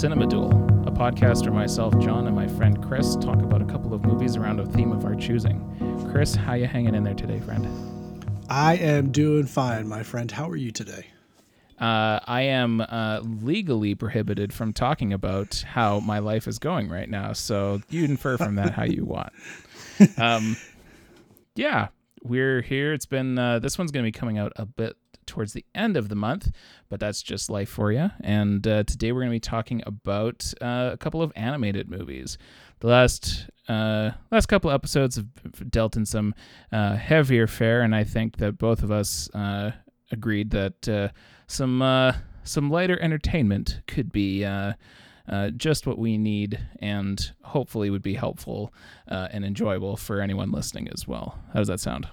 Cinema Duel, a podcast where myself, John, and my friend Chris talk about a couple of movies around a theme of our choosing. Chris, how you hanging in there today, friend? I am doing fine, my friend. How are you today? Uh, I am uh, legally prohibited from talking about how my life is going right now, so you infer from that how you want. Um, yeah, we're here. It's been uh, this one's going to be coming out a bit towards the end of the month, but that's just life for you. And uh, today we're going to be talking about uh, a couple of animated movies. The last uh, last couple episodes have dealt in some uh, heavier fare, and I think that both of us uh, agreed that uh, some some lighter entertainment could be. Uh, just what we need and hopefully would be helpful uh, and enjoyable for anyone listening as well. How does that sound?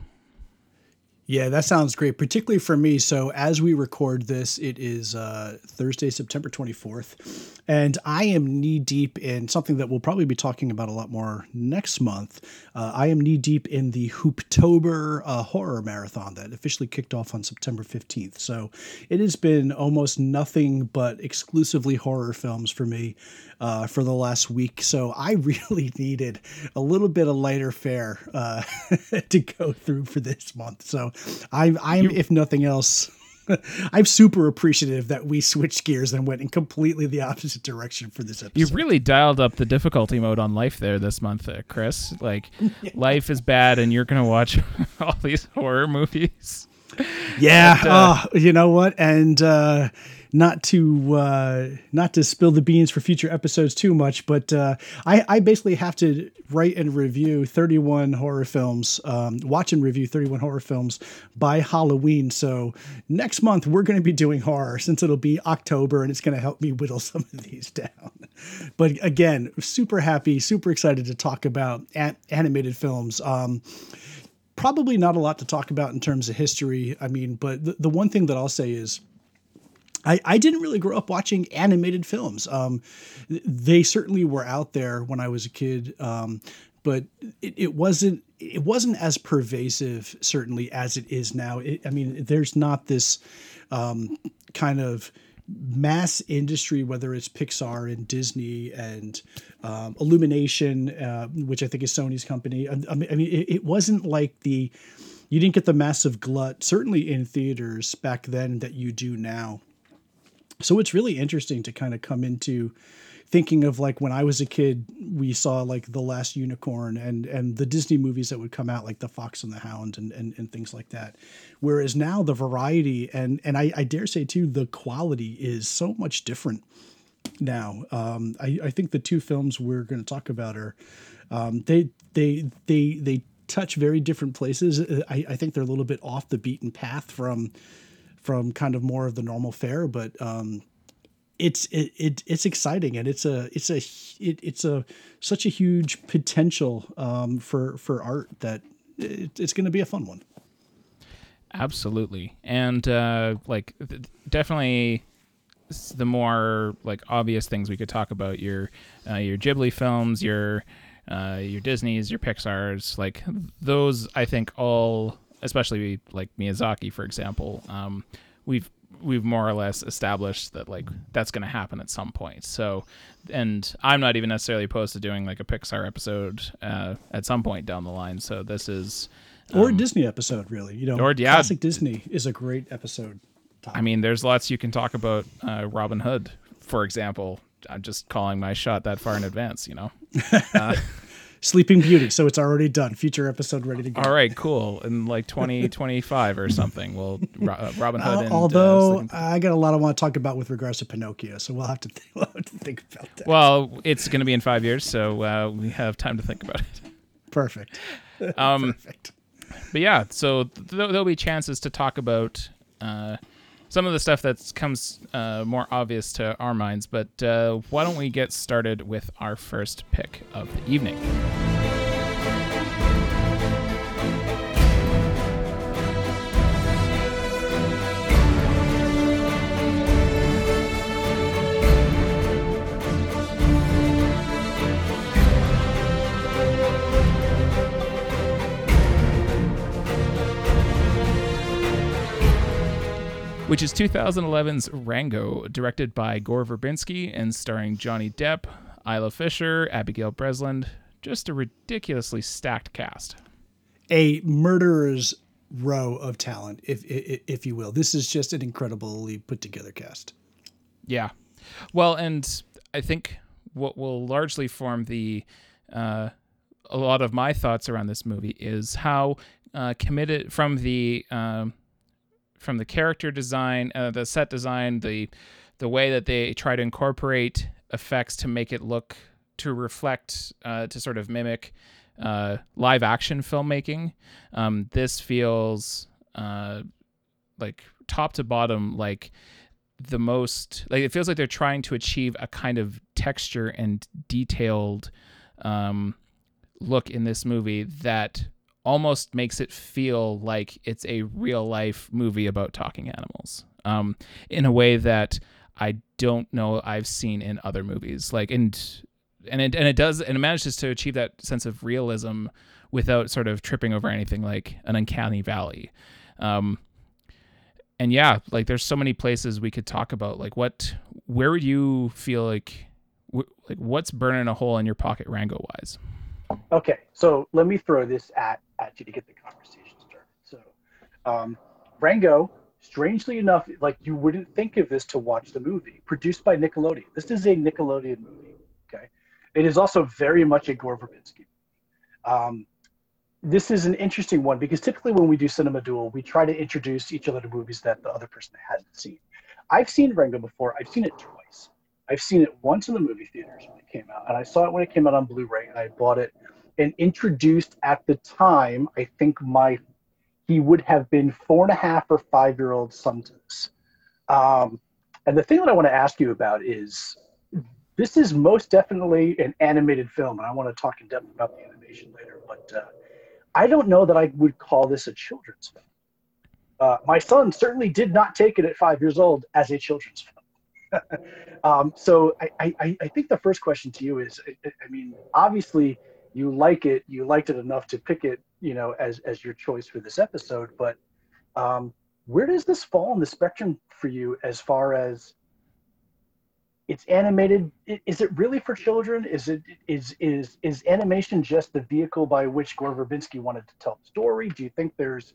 Yeah, that sounds great, particularly for me. So, as we record this, it is uh, Thursday, September 24th, and I am knee deep in something that we'll probably be talking about a lot more next month. Uh, I am knee deep in the Hooptober uh, horror marathon that officially kicked off on September 15th. So, it has been almost nothing but exclusively horror films for me uh, for the last week. So I really needed a little bit of lighter fare uh, to go through for this month. So I'm, I'm if nothing else, I'm super appreciative that we switched gears and went in completely the opposite direction for this episode. You really dialed up the difficulty mode on life there this month, uh, Chris. Like, yeah. life is bad, and you're gonna watch all these horror movies. Yeah. But, uh, oh, you know what? And uh, not to uh, not to spill the beans for future episodes too much, but uh, I, I basically have to write and review 31 horror films, um, watch and review 31 horror films by Halloween. So next month we're going to be doing horror since it'll be October and it's going to help me whittle some of these down. But again, super happy, super excited to talk about animated films. Um, probably not a lot to talk about in terms of history. I mean, but the, the one thing that I'll say is I, I didn't really grow up watching animated films. Um, they certainly were out there when I was a kid, um, but it, it, wasn't it wasn't as pervasive certainly as it is now. It, I mean, there's not this um, kind of mass industry, whether it's Pixar and Disney and um, Illumination, uh, which I think is Sony's company. I, I mean, it, it wasn't like the you didn't get the massive glut, certainly in theaters back then, that you do now. So it's really interesting to kind of come into thinking of like when I was a kid, we saw like The Last Unicorn and and the Disney movies that would come out, like The Fox and the Hound and and, and things like that. Whereas now the variety and and I, I dare say too, the quality is so much different now. Um, I, I think the two films we're going to talk about are um, they they they they touch very different places. I, I think they're a little bit off the beaten path from from kind of more of the normal fare, but um, it's it, it it's exciting and it's a it's a it, it's a such a huge potential um, for for art that it, it's going to be a fun one. Absolutely, and uh, like definitely the more like obvious things we could talk about your uh, your Ghibli films, your uh, your Disney's, your Pixar's, like those. I think all especially like Miyazaki, for example, um, we've we've more or less established that like that's going to happen at some point. So, and I'm not even necessarily opposed to doing like a Pixar episode uh, at some point down the line. So this is um, or a um, Disney episode, really. You know, or yeah, classic Disney is a great episode. I mean, there's lots you can talk about. Uh, Robin Hood, for example. I'm just calling my shot that far in advance. You know. Uh, Sleeping Beauty. So it's already done. Future episode ready to go. All right, cool. In like 2025 or something, we'll uh, Robin Hood. Uh, and, although uh, I got a lot I want to talk about with regards to Pinocchio, so we'll have to, th- we'll have to think about that. Well, it's going to be in five years, so uh, we have time to think about it. Perfect. Um, Perfect. But yeah, so th- there'll be chances to talk about uh, some of the stuff that comes uh, more obvious to our minds. But uh, why don't we get started with our first pick of the evening? Which is 2011's Rango, directed by Gore Verbinski and starring Johnny Depp, Isla Fisher, Abigail Breslin. Just a ridiculously stacked cast. A murderer's row of talent, if, if if you will. This is just an incredibly put together cast. Yeah, well, and I think what will largely form the uh, a lot of my thoughts around this movie is how uh, committed from the um, from the character design, uh, the set design, the the way that they try to incorporate effects to make it look to reflect uh, to sort of mimic uh, live action filmmaking. Um, this feels uh, like top to bottom like the most like it feels like they're trying to achieve a kind of texture and detailed um, look in this movie that almost makes it feel like it's a real life movie about talking animals um, in a way that I don't know I've seen in other movies. Like and and it and it does and it manages to achieve that sense of realism without sort of tripping over anything like an uncanny valley. Um, and yeah, like there's so many places we could talk about. Like what, where would you feel like, like what's burning a hole in your pocket, Rango wise? Okay, so let me throw this at at you to get the conversation started. So, um, Rango, strangely enough, like you wouldn't think of this to watch the movie, produced by Nickelodeon. This is a Nickelodeon movie. Okay, it is also very much a Gore Verbinski. Um, this is an interesting one because typically when we do Cinema Duel, we try to introduce each other to movies that the other person hasn't seen. I've seen Rango before. I've seen it twice. I've seen it once in the movie theaters when it came out, and I saw it when it came out on Blu-ray, and I bought it and introduced at the time. I think my he would have been four and a half or five year old this. Um, and the thing that I want to ask you about is this is most definitely an animated film, and I want to talk in depth about the animation later. But uh, I don't know that I would call this a children's film. Uh, my son certainly did not take it at five years old as a children's film. um, so I, I, I, think the first question to you is, I, I, mean, obviously you like it, you liked it enough to pick it, you know, as as your choice for this episode. But um, where does this fall in the spectrum for you as far as it's animated? Is it really for children? Is it is is is animation just the vehicle by which Gore Verbinski wanted to tell the story? Do you think there's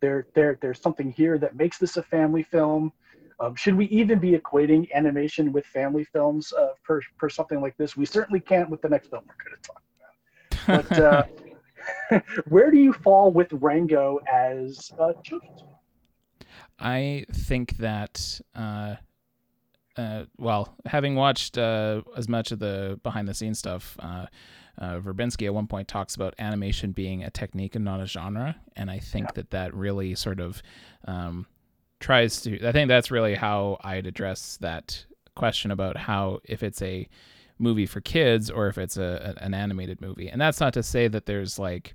there there there's something here that makes this a family film? Um, should we even be equating animation with family films uh, for, for something like this? We certainly can't with the next film we're going to talk. But uh, where do you fall with Rango as a children's? I think that, uh, uh, well, having watched uh, as much of the behind the scenes stuff, uh, Verbinski at one point talks about animation being a technique and not a genre, and I think yeah. that that really sort of um, tries to i think that's really how i'd address that question about how if it's a movie for kids or if it's a, an animated movie. And that's not to say that there's like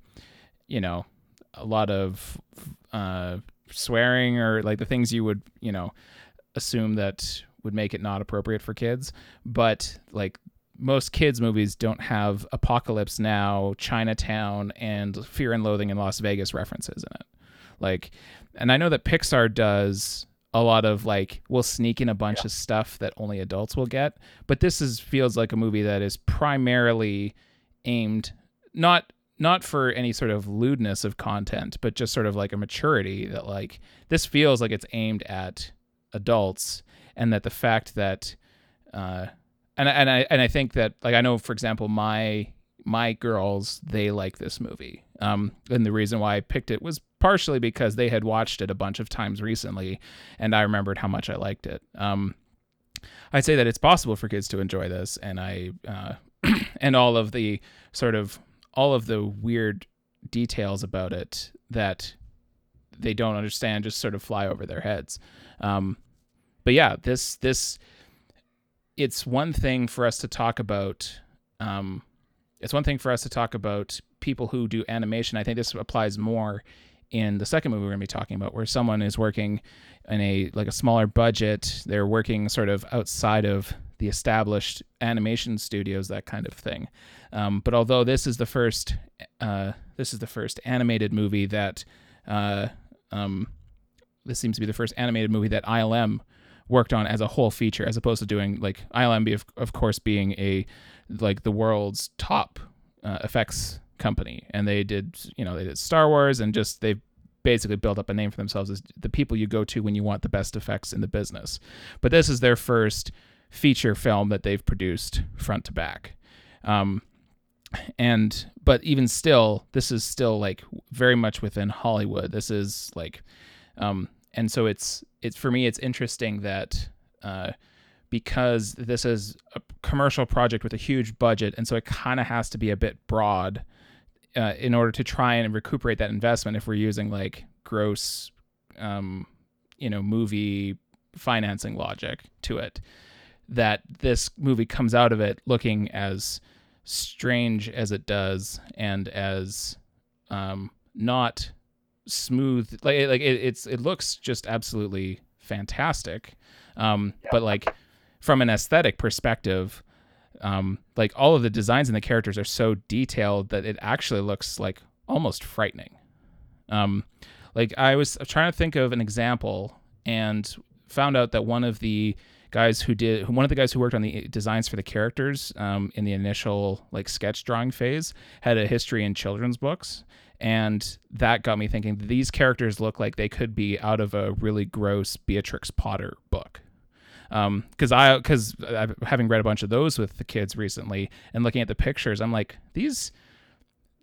you know a lot of uh, swearing or like the things you would you know assume that would make it not appropriate for kids. But like most kids movies don't have apocalypse now chinatown and fear and loathing in las vegas references in it. Like, and I know that Pixar does a lot of like we'll sneak in a bunch yeah. of stuff that only adults will get, but this is feels like a movie that is primarily aimed not not for any sort of lewdness of content, but just sort of like a maturity that like this feels like it's aimed at adults, and that the fact that, uh, and and I and I think that like I know for example my my girls they like this movie, um, and the reason why I picked it was partially because they had watched it a bunch of times recently, and I remembered how much I liked it. Um, I'd say that it's possible for kids to enjoy this, and I uh, and all of the sort of all of the weird details about it that they don't understand just sort of fly over their heads. Um, but yeah, this this it's one thing for us to talk about. Um, it's one thing for us to talk about people who do animation. I think this applies more in the second movie we're going to be talking about where someone is working in a like a smaller budget. They're working sort of outside of the established animation studios that kind of thing. Um, but although this is the first uh, this is the first animated movie that uh, um, this seems to be the first animated movie that ILM worked on as a whole feature, as opposed to doing like ILM, of, of course, being a like the world's top uh, effects company, and they did you know they did Star Wars and just they've basically built up a name for themselves as the people you go to when you want the best effects in the business. But this is their first feature film that they've produced front to back. Um, and but even still, this is still like very much within Hollywood. This is like, um, and so it's it's for me it's interesting that uh, because this is a commercial project with a huge budget, and so it kind of has to be a bit broad uh, in order to try and recuperate that investment. If we're using like gross, um, you know, movie financing logic to it, that this movie comes out of it looking as strange as it does and as um, not smooth like like it, it's it looks just absolutely fantastic um yeah. but like from an aesthetic perspective um like all of the designs and the characters are so detailed that it actually looks like almost frightening. Um like i was trying to think of an example and found out that one of the guys who did one of the guys who worked on the designs for the characters um, in the initial like sketch drawing phase had a history in children's books. And that got me thinking these characters look like they could be out of a really gross beatrix potter book because um, i because having read a bunch of those with the kids recently and looking at the pictures i'm like these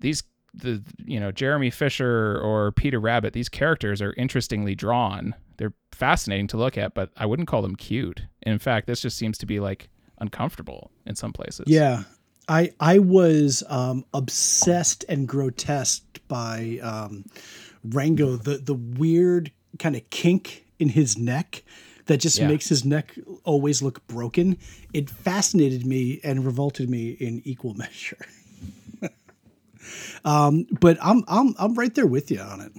these the you know Jeremy Fisher or Peter Rabbit, these characters are interestingly drawn. They're fascinating to look at, but I wouldn't call them cute. In fact, this just seems to be like uncomfortable in some places. Yeah. I I was um, obsessed and grotesque by um, Rango, the the weird kind of kink in his neck that just yeah. makes his neck always look broken. It fascinated me and revolted me in equal measure. Um, but I'm I'm I'm right there with you on it.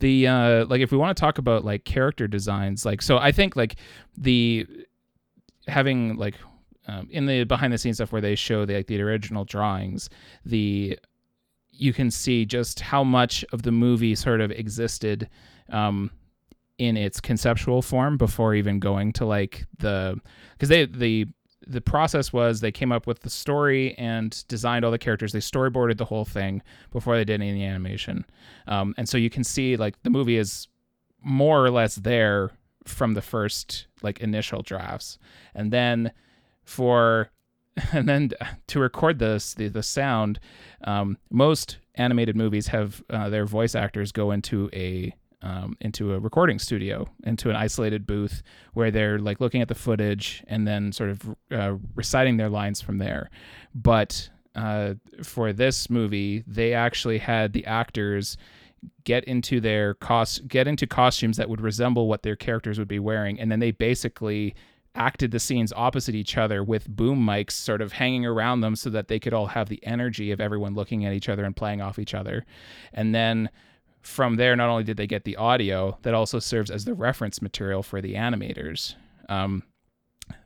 The uh, like if we want to talk about like character designs, like so I think like the having like um, in the behind the scenes stuff where they show the like the original drawings, the you can see just how much of the movie sort of existed um, in its conceptual form before even going to like the because they the the process was they came up with the story and designed all the characters. They storyboarded the whole thing before they did any animation, um, and so you can see like the movie is more or less there from the first like initial drafts, and then for and then to record this the the sound, um, most animated movies have uh, their voice actors go into a um, into a recording studio, into an isolated booth where they're like looking at the footage and then sort of uh, reciting their lines from there. But uh, for this movie, they actually had the actors get into their cost get into costumes that would resemble what their characters would be wearing, and then they basically acted the scenes opposite each other with boom mics sort of hanging around them so that they could all have the energy of everyone looking at each other and playing off each other. And then from there, not only did they get the audio, that also serves as the reference material for the animators. Um,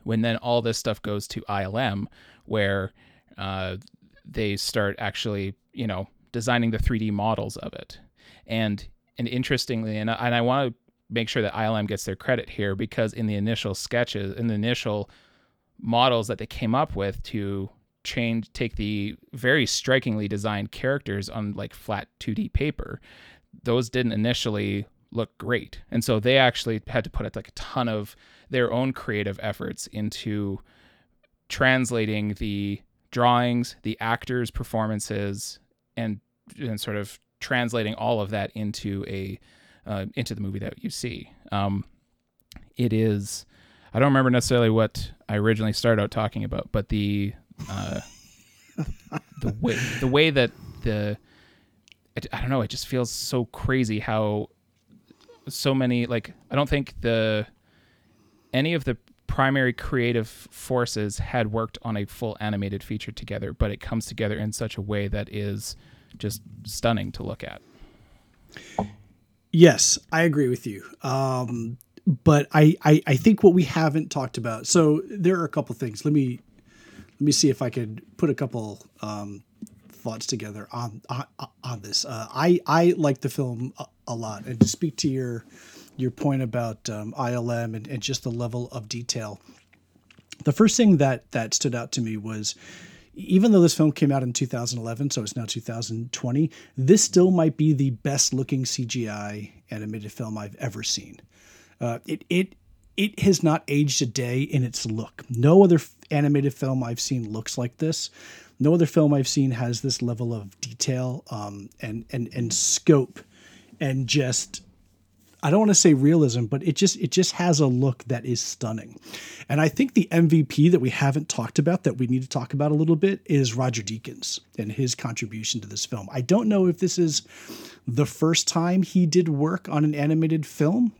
when then all this stuff goes to ILM, where uh, they start actually, you know, designing the 3D models of it. And and interestingly, and, and I want to make sure that ILM gets their credit here because in the initial sketches, in the initial models that they came up with to change, take the very strikingly designed characters on like flat 2D paper, those didn't initially look great. And so they actually had to put like a ton of their own creative efforts into translating the drawings, the actors' performances, and and sort of translating all of that into a uh, into the movie that you see. Um, it is. I don't remember necessarily what I originally started out talking about, but the uh, the way the way that the I, I don't know. It just feels so crazy how so many like I don't think the any of the primary creative forces had worked on a full animated feature together, but it comes together in such a way that is just stunning to look at. Yes, I agree with you. Um, but I, I, I think what we haven't talked about. So there are a couple things. Let me let me see if I could put a couple um, thoughts together on on, on this. Uh, I I like the film a, a, lot, and to speak to your your point about um, ILM and, and just the level of detail. The first thing that that stood out to me was even though this film came out in 2011, so it's now 2020, this still might be the best looking CGI animated film I've ever seen. Uh, it it it has not aged a day in its look. No other animated film I've seen looks like this. No other film I've seen has this level of detail um, and and and scope and just I don't want to say realism, but it just it just has a look that is stunning. And I think the MVP that we haven't talked about that we need to talk about a little bit is Roger Deakins and his contribution to this film. I don't know if this is the first time he did work on an animated film.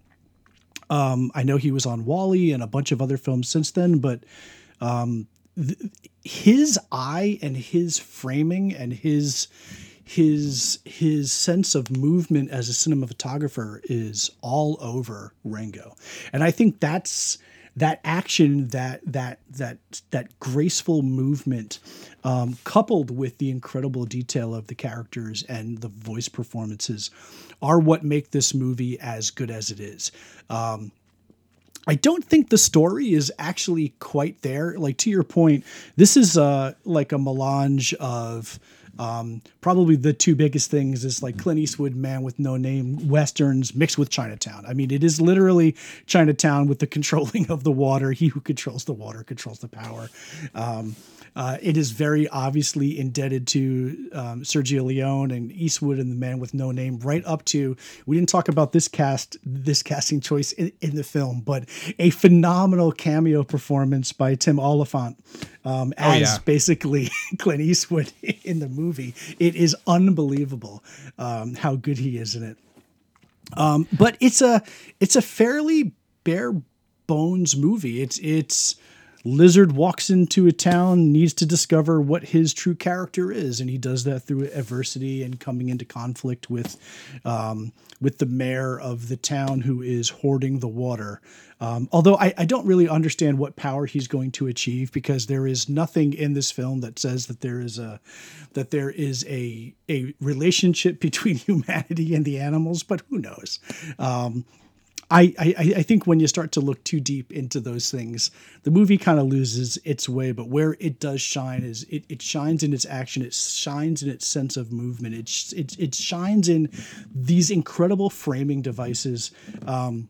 Um, I know he was on WALL-E and a bunch of other films since then, but um, th- his eye and his framing and his his his sense of movement as a cinematographer is all over Rango, and I think that's that action, that that that that graceful movement, um, coupled with the incredible detail of the characters and the voice performances, are what make this movie as good as it is. Um, I don't think the story is actually quite there. Like to your point, this is uh, like a melange of um, probably the two biggest things is like Clint Eastwood, Man with No Name, westerns mixed with Chinatown. I mean, it is literally Chinatown with the controlling of the water. He who controls the water controls the power. Um, uh, it is very obviously indebted to um, Sergio Leone and Eastwood and the Man with No Name, right up to we didn't talk about this cast, this casting choice in, in the film, but a phenomenal cameo performance by Tim Olyphant um, as oh, yeah. basically Clint Eastwood in the movie. It is unbelievable um, how good he is in it. Um, but it's a it's a fairly bare bones movie. It's it's Lizard walks into a town, needs to discover what his true character is, and he does that through adversity and coming into conflict with, um, with the mayor of the town who is hoarding the water. Um, although I, I, don't really understand what power he's going to achieve because there is nothing in this film that says that there is a that there is a a relationship between humanity and the animals. But who knows? Um, I, I, I think when you start to look too deep into those things, the movie kind of loses its way. But where it does shine is it, it shines in its action, it shines in its sense of movement, it it, it shines in these incredible framing devices. Um,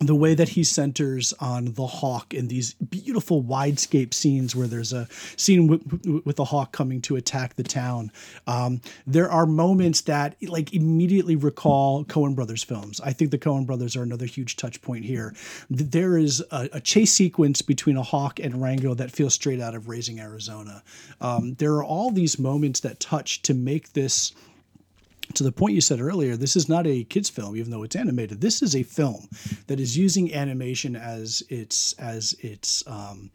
the way that he centers on the hawk in these beautiful widescape scenes where there's a scene with, with the hawk coming to attack the town. Um, there are moments that like immediately recall coen brothers films. I think the coen brothers are another huge touch point here. There is a, a chase sequence between a hawk and rango that feels straight out of raising arizona. Um, there are all these moments that touch to make this to the point you said earlier, this is not a kids film, even though it's animated. This is a film that is using animation as its as its um,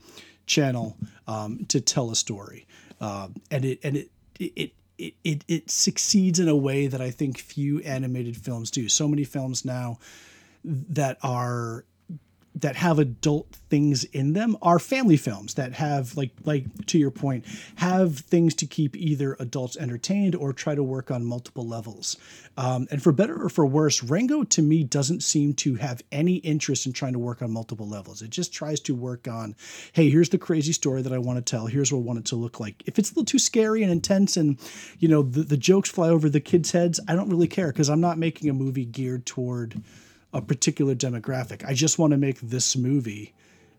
channel um, to tell a story, uh, and it and it it. It, it, it succeeds in a way that I think few animated films do. So many films now that are that have adult things in them are family films that have like like to your point have things to keep either adults entertained or try to work on multiple levels. Um, and for better or for worse rango to me doesn't seem to have any interest in trying to work on multiple levels. It just tries to work on hey here's the crazy story that i want to tell. Here's what i want it to look like. If it's a little too scary and intense and you know the, the jokes fly over the kids heads i don't really care because i'm not making a movie geared toward a particular demographic. I just want to make this movie,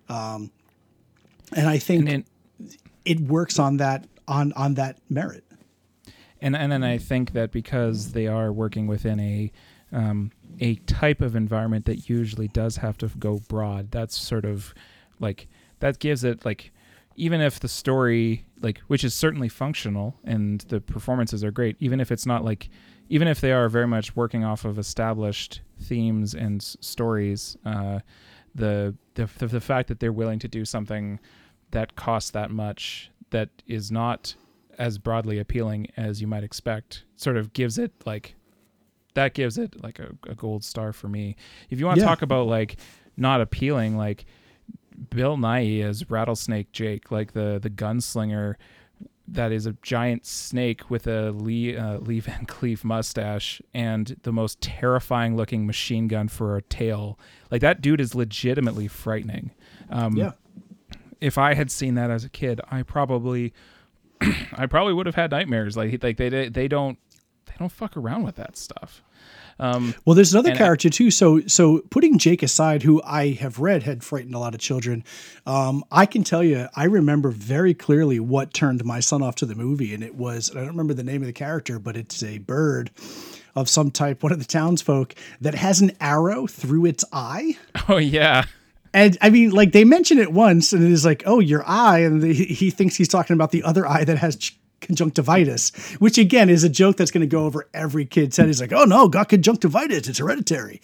um, and I think and then, it works on that on on that merit. And and then I think that because they are working within a um, a type of environment that usually does have to go broad, that's sort of like that gives it like even if the story like which is certainly functional and the performances are great even if it's not like even if they are very much working off of established themes and s- stories, uh, the, the the fact that they're willing to do something that costs that much that is not as broadly appealing as you might expect sort of gives it like that gives it like a, a gold star for me. If you want to yeah. talk about like not appealing, like Bill Nighy as Rattlesnake Jake, like the the gunslinger that is a giant snake with a Lee uh, Lee Van Cleef mustache and the most terrifying looking machine gun for a tail. Like that dude is legitimately frightening. Um, yeah. If I had seen that as a kid, I probably, I probably would have had nightmares. Like like they they don't they don't fuck around with that stuff. Um, well, there's another character too. So, so putting Jake aside, who I have read had frightened a lot of children, um, I can tell you, I remember very clearly what turned my son off to the movie, and it was I don't remember the name of the character, but it's a bird of some type, one of the townsfolk that has an arrow through its eye. Oh yeah. And I mean, like they mention it once, and it is like, "Oh, your eye," and the, he thinks he's talking about the other eye that has conjunctivitis, which again is a joke that's going to go over every kid's head. He's like, oh no, got conjunctivitis. It's hereditary.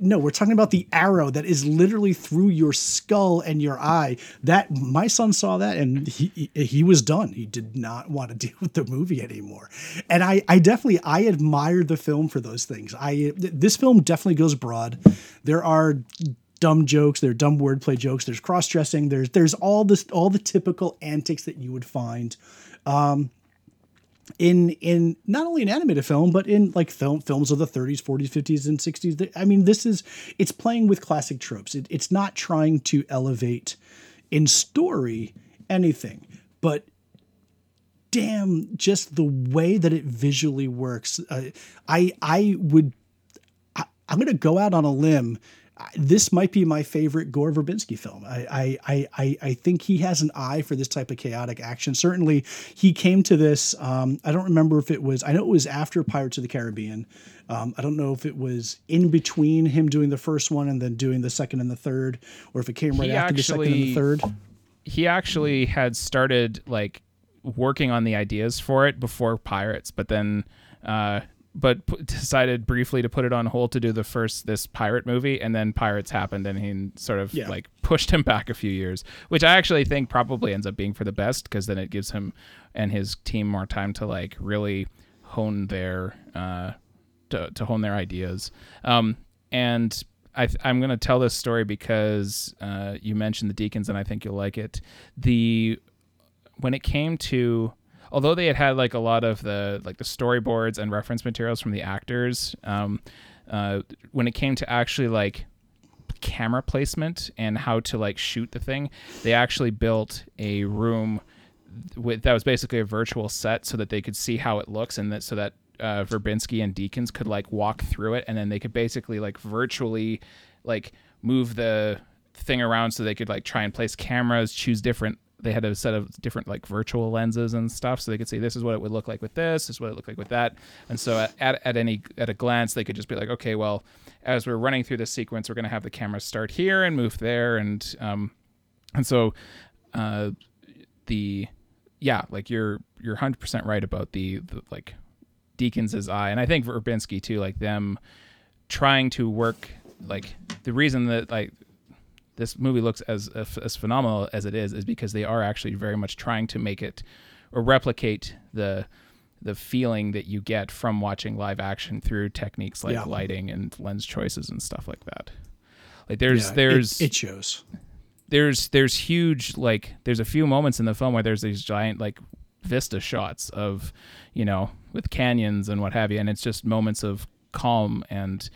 No, we're talking about the arrow that is literally through your skull and your eye. That my son saw that and he he was done. He did not want to deal with the movie anymore. And I I definitely I admired the film for those things. I this film definitely goes broad. There are dumb jokes, there are dumb wordplay jokes, there's cross-dressing, there's there's all this all the typical antics that you would find um, in in not only an animated film but in like film films of the 30s 40s 50s and 60s i mean this is it's playing with classic tropes. It, it's not trying to elevate in story anything but damn just the way that it visually works uh, i i would I, i'm gonna go out on a limb this might be my favorite Gore Verbinski film. I, I, I, I think he has an eye for this type of chaotic action. Certainly, he came to this. Um, I don't remember if it was. I know it was after Pirates of the Caribbean. Um, I don't know if it was in between him doing the first one and then doing the second and the third, or if it came right he after actually, the second and the third. He actually had started like working on the ideas for it before Pirates, but then. Uh, but p- decided briefly to put it on hold to do the first this pirate movie and then pirates happened and he sort of yeah. like pushed him back a few years which i actually think probably ends up being for the best because then it gives him and his team more time to like really hone their uh to, to hone their ideas um and I, am going to tell this story because uh, you mentioned the Deakins, and I think you'll like it. The when it came to although they had had like a lot of the like the storyboards and reference materials from the actors, um, uh, when it came to actually like camera placement and how to like shoot the thing, they actually built a room with that was basically a virtual set so that they could see how it looks and that so that uh, Verbinski and Deakins could like walk through it and then they could basically like virtually like move the thing around so they could like try and place cameras, choose different they had a set of different like virtual lenses and stuff so they could see this is what it would look like with this, this is what it looked like with that. And so at, at, any at a glance they could just be like okay well as we're running through this sequence we're going to have the camera start here and move there and um and so uh the yeah like you're you're 100% right about the, the like Deakins's eye and I think Verbinski too like them trying to work like the reason that like this movie looks as as phenomenal as it is is because they are actually very much trying to make it or replicate the the feeling that you get from watching live action through techniques like yeah. lighting and lens choices and stuff like that. Like there's yeah, there's it, it, shows. There's there's huge like there's a few moments in the film where there's these giant like vista shots of you know with canyons and what have you and it's just moments of calm and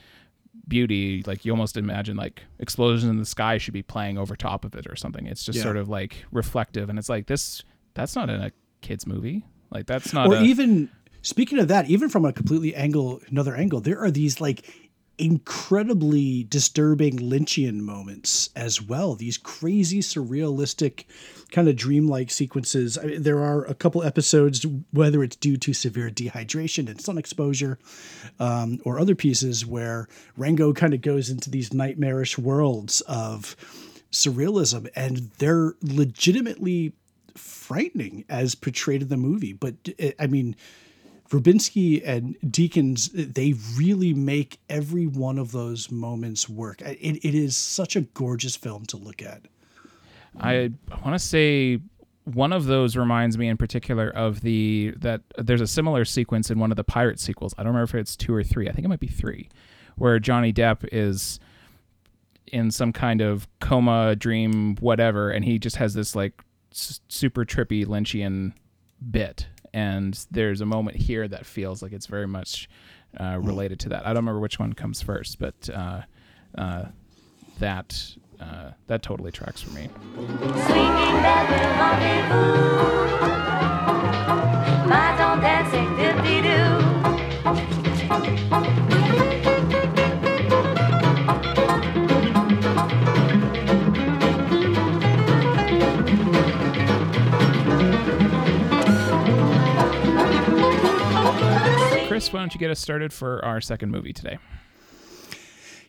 beauty like you almost imagine like explosions in the sky should be playing over top of it or something it's just yeah. sort of like reflective and it's like this that's not in a kids movie like that's not or a, even speaking of that even from a completely angle another angle there are these like incredibly disturbing Lynchian moments as well. These crazy, surrealistic, kind of dreamlike sequences. I mean, there are a couple episodes, whether it's due to severe dehydration and sun exposure, um, or other pieces where Rango kind of goes into these nightmarish worlds of surrealism, and they're legitimately frightening as portrayed in the movie. But I mean, Verbinski and Deakins, they really make every one of those moments work. It, it is such a gorgeous film to look at. I want to say one of those reminds me in particular of the that there's a similar sequence in one of the pirate sequels. I don't remember if it's two or three. I think it might be three, where Johnny Depp is in some kind of coma, dream, whatever, and he just has this like s- super trippy Lynchian bit, and there's a moment here that feels like it's very much uh, related to that. I don't remember which one comes first, but uh, uh, that uh, that totally tracks for me. Swinging Why don't you get us started for our second movie today?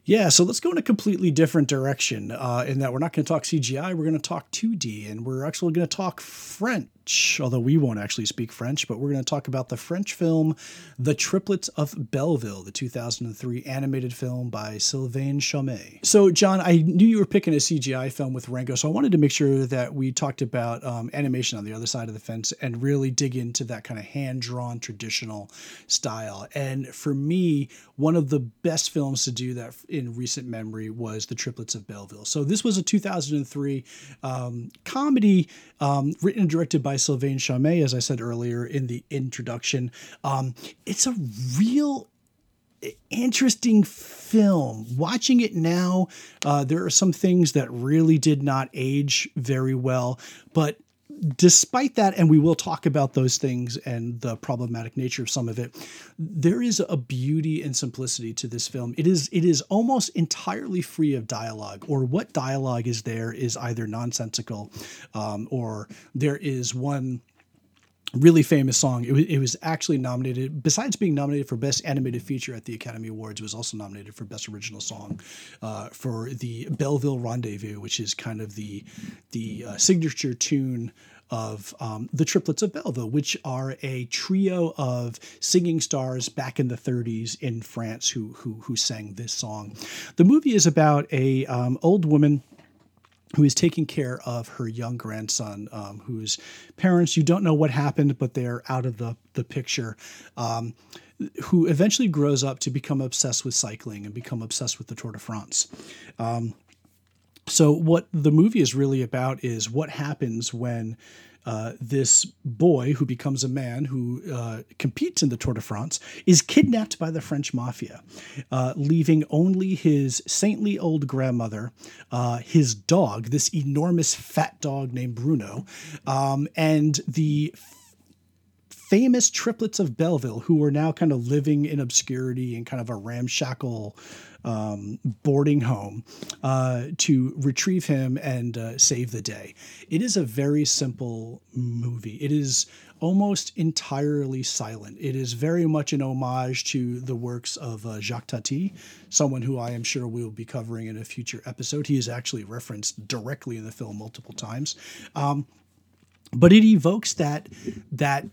Yeah, so let's go in a completely different direction. Uh, in that we're not going to talk CGI, we're going to talk 2D, and we're actually going to talk French. Although we won't actually speak French, but we're going to talk about the French film The Triplets of Belleville, the 2003 animated film by Sylvain Chomet. So, John, I knew you were picking a CGI film with Rango, so I wanted to make sure that we talked about um, animation on the other side of the fence and really dig into that kind of hand drawn traditional style. And for me, one of the best films to do that in recent memory was The Triplets of Belleville. So this was a 2003 um, comedy um, written and directed by Sylvain Chomet, as I said earlier in the introduction. Um, it's a real interesting film. Watching it now, uh, there are some things that really did not age very well, but despite that, and we will talk about those things and the problematic nature of some of it, there is a beauty and simplicity to this film. It is it is almost entirely free of dialogue, or what dialogue is there is either nonsensical, um, or there is one really famous song. It was, it was actually nominated, besides being nominated for Best Animated Feature at the Academy Awards, was also nominated for Best Original Song uh, for the Belleville Rendezvous, which is kind of the the uh, signature tune of um, the Triplets of Belleville, which are a trio of singing stars back in the 30s in France who who, who sang this song. The movie is about a um, old woman who is taking care of her young grandson, um, whose parents you don't know what happened, but they're out of the the picture. Um, who eventually grows up to become obsessed with cycling and become obsessed with the Tour de France. Um, so, what the movie is really about is what happens when uh, this boy who becomes a man who uh, competes in the Tour de France is kidnapped by the French mafia, uh, leaving only his saintly old grandmother, uh, his dog, this enormous fat dog named Bruno, um, and the famous triplets of Belleville who are now kind of living in obscurity in kind of a ramshackle um, boarding home uh, to retrieve him and uh, save the day. It is a very simple movie. It is almost entirely silent. It is very much an homage to the works of uh, Jacques Tati, someone who I am sure we will be covering in a future episode. He is actually referenced directly in the film multiple times. Um, but it evokes that that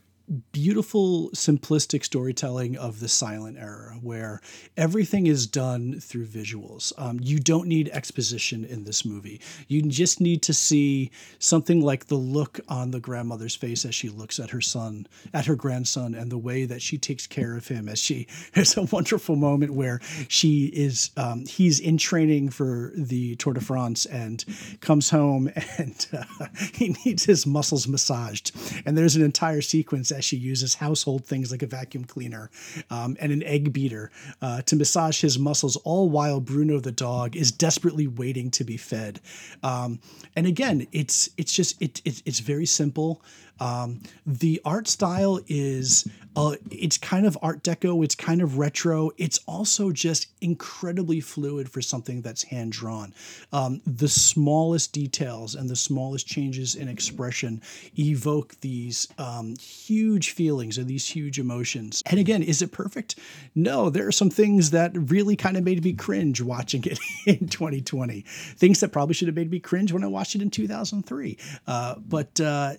beautiful simplistic storytelling of the silent era where everything is done through visuals. Um, you don't need exposition in this movie. You just need to see something like the look on the grandmother's face as she looks at her son at her grandson and the way that she takes care of him as she there's a wonderful moment where she is um, he's in training for the tour de france and comes home and uh, he needs his muscles massaged. And there's an entire sequence she uses household things like a vacuum cleaner um, and an egg beater uh, to massage his muscles, all while Bruno the dog is desperately waiting to be fed. Um, and again, it's it's just it, it it's very simple. Um, the art style is uh, it's kind of art deco, it's kind of retro. It's also just incredibly fluid for something that's hand drawn. Um, the smallest details and the smallest changes in expression evoke these um, huge feelings and these huge emotions. And again, is it perfect? No, there are some things that really kind of made me cringe watching it in 2020. Things that probably should have made me cringe when I watched it in 2003. Uh, but uh,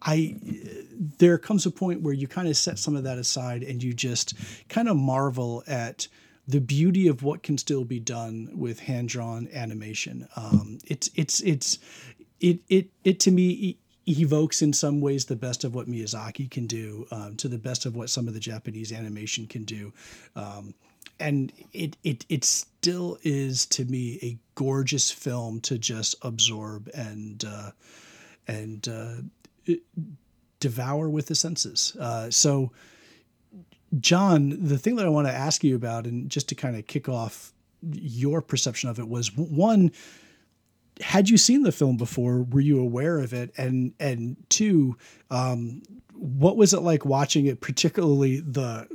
I there comes a point where you kind of set some of that aside and you just kind of marvel at the beauty of what can still be done with hand drawn animation. Um, it's it's it's it it it to me evokes in some ways the best of what Miyazaki can do, um, to the best of what some of the Japanese animation can do. Um, and it, it it still is to me a gorgeous film to just absorb and uh, and uh, devour with the senses. Uh, so, John, the thing that I want to ask you about, and just to kind of kick off your perception of it, was one had you seen the film before? Were you aware of it? And and two, um, what was it like watching it? Particularly the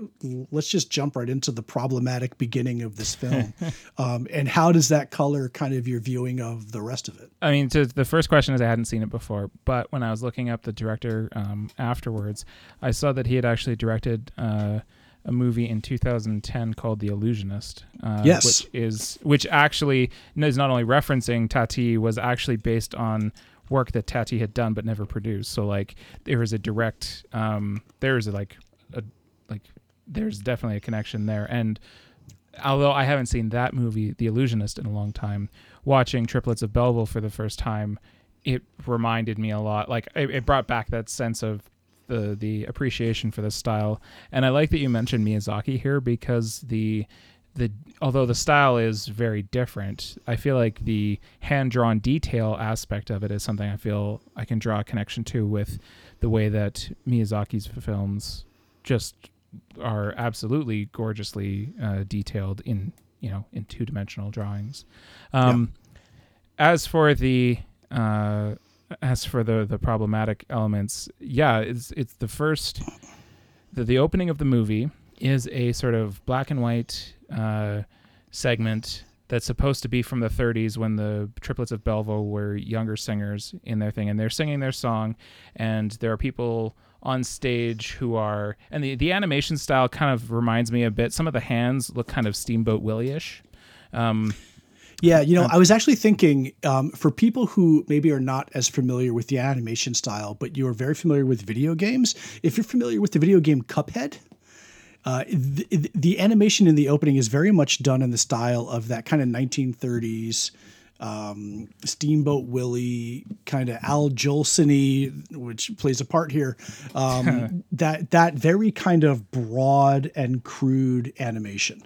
let's just jump right into the problematic beginning of this film, um, and how does that color kind of your viewing of the rest of it? I mean, to, the first question is I hadn't seen it before, but when I was looking up the director um, afterwards, I saw that he had actually directed. Uh, a movie in 2010 called The Illusionist. Uh, yes, which is which actually is not only referencing Tati was actually based on work that Tati had done but never produced. So like there is a direct um, there is a, like a like there's definitely a connection there. And although I haven't seen that movie, The Illusionist, in a long time, watching Triplets of Belleville for the first time, it reminded me a lot. Like it, it brought back that sense of the the appreciation for this style. And I like that you mentioned Miyazaki here because the the although the style is very different, I feel like the hand drawn detail aspect of it is something I feel I can draw a connection to with the way that Miyazaki's films just are absolutely gorgeously uh, detailed in you know in two dimensional drawings. Um, yeah. As for the uh, as for the the problematic elements, yeah, it's it's the first the, the opening of the movie is a sort of black and white uh, segment that's supposed to be from the 30s when the triplets of Belleville were younger singers in their thing and they're singing their song and there are people on stage who are and the, the animation style kind of reminds me a bit some of the hands look kind of steamboat willie-ish um, yeah, you know, I was actually thinking um, for people who maybe are not as familiar with the animation style, but you are very familiar with video games. If you're familiar with the video game Cuphead, uh, the, the, animation in the opening is very much done in the style of that kind of 1930s um, Steamboat Willie kind of Al Jolson which plays a part here. Um, that that very kind of broad and crude animation.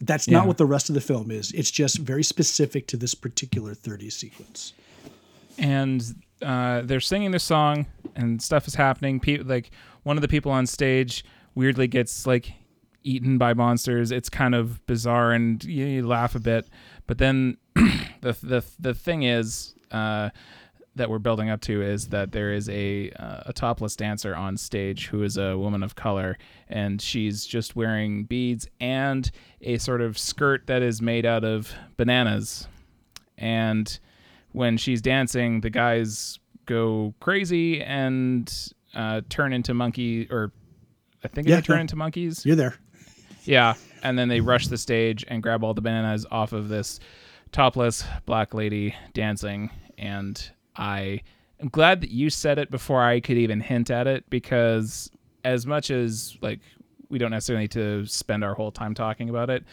That's yeah. not what the rest of the film is. It's just very specific to this particular 30 sequence. And uh, they're singing this song, and stuff is happening. People like one of the people on stage weirdly gets like eaten by monsters. It's kind of bizarre, and you, you laugh a bit. But then the the the thing is. Uh, that we're building up to is that there is a uh, a topless dancer on stage who is a woman of color and she's just wearing beads and a sort of skirt that is made out of bananas and when she's dancing the guys go crazy and uh, turn into monkey or I think yeah, they turn into monkeys. You're there. Yeah, and then they rush the stage and grab all the bananas off of this topless black lady dancing and I am glad that you said it before I could even hint at it because as much as like we don't necessarily need to spend our whole time talking about it,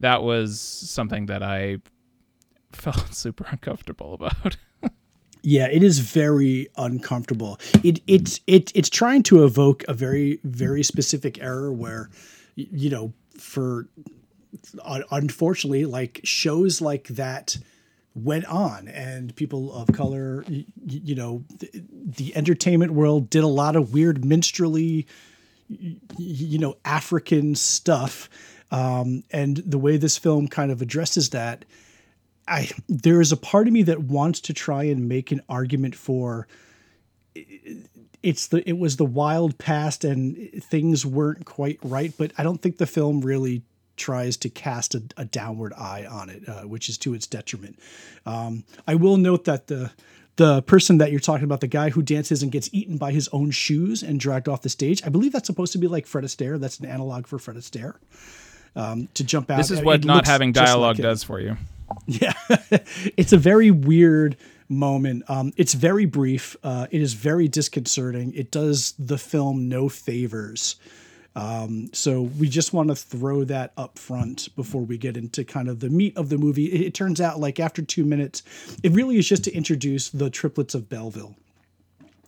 that was something that I felt super uncomfortable about. yeah, it is very uncomfortable. It it's it it's trying to evoke a very very specific error where you know for unfortunately like shows like that went on and people of color you, you know the, the, entertainment world did a lot of weird minstrelly you know african stuff um, and the way this film kind of addresses that i there is a part of me that wants to try and make an argument for it's the it was the wild past and things weren't quite right but i don't think the film really tries to cast a, a downward eye on it, uh, which is to its detriment. Um, I will note that the the person that you're talking about, the guy who dances and gets eaten by his own shoes and dragged off the stage, I believe that's supposed to be like Fred Astaire. That's an analog for Fred Astaire. Um, to jump out. This is what not having dialogue like does for you. Yeah, it's a very weird moment. Um, it's very brief. Uh, it is very disconcerting. It does the film no favors. Um, so we just want to throw that up front before we get into kind of the meat of the movie. It, it, turns out, like after two minutes, it really is just to introduce the triplets of Belleville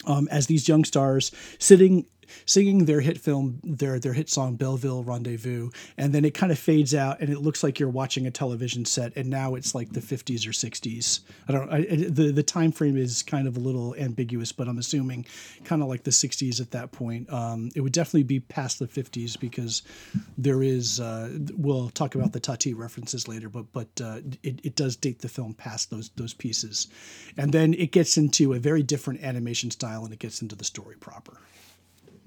um, as these young stars sitting singing their hit film, their their hit song Belleville Rendezvous, and then it kind of fades out, and it looks like you're watching a television set, and now it's like the 50s or 60s. I don't. I, the the time frame is kind of a little ambiguous, but I'm assuming kind of like the 60s at that point. Um, it would definitely be past the 50s because there is. Uh, we'll talk about the Tati references later, but but uh, it, it does date the film past those those pieces, and then it gets into a very different animation style, and it gets into the story proper.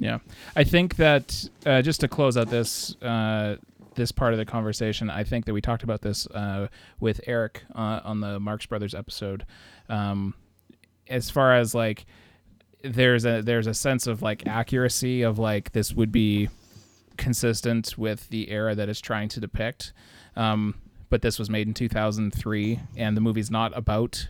Yeah, I think that uh, just to close out this uh, this part of the conversation, I think that we talked about this uh, with Eric uh, on the Marx Brothers episode. Um, as far as like, there's a there's a sense of like accuracy of like this would be consistent with the era that it's trying to depict. Um, but this was made in 2003, and the movie's not about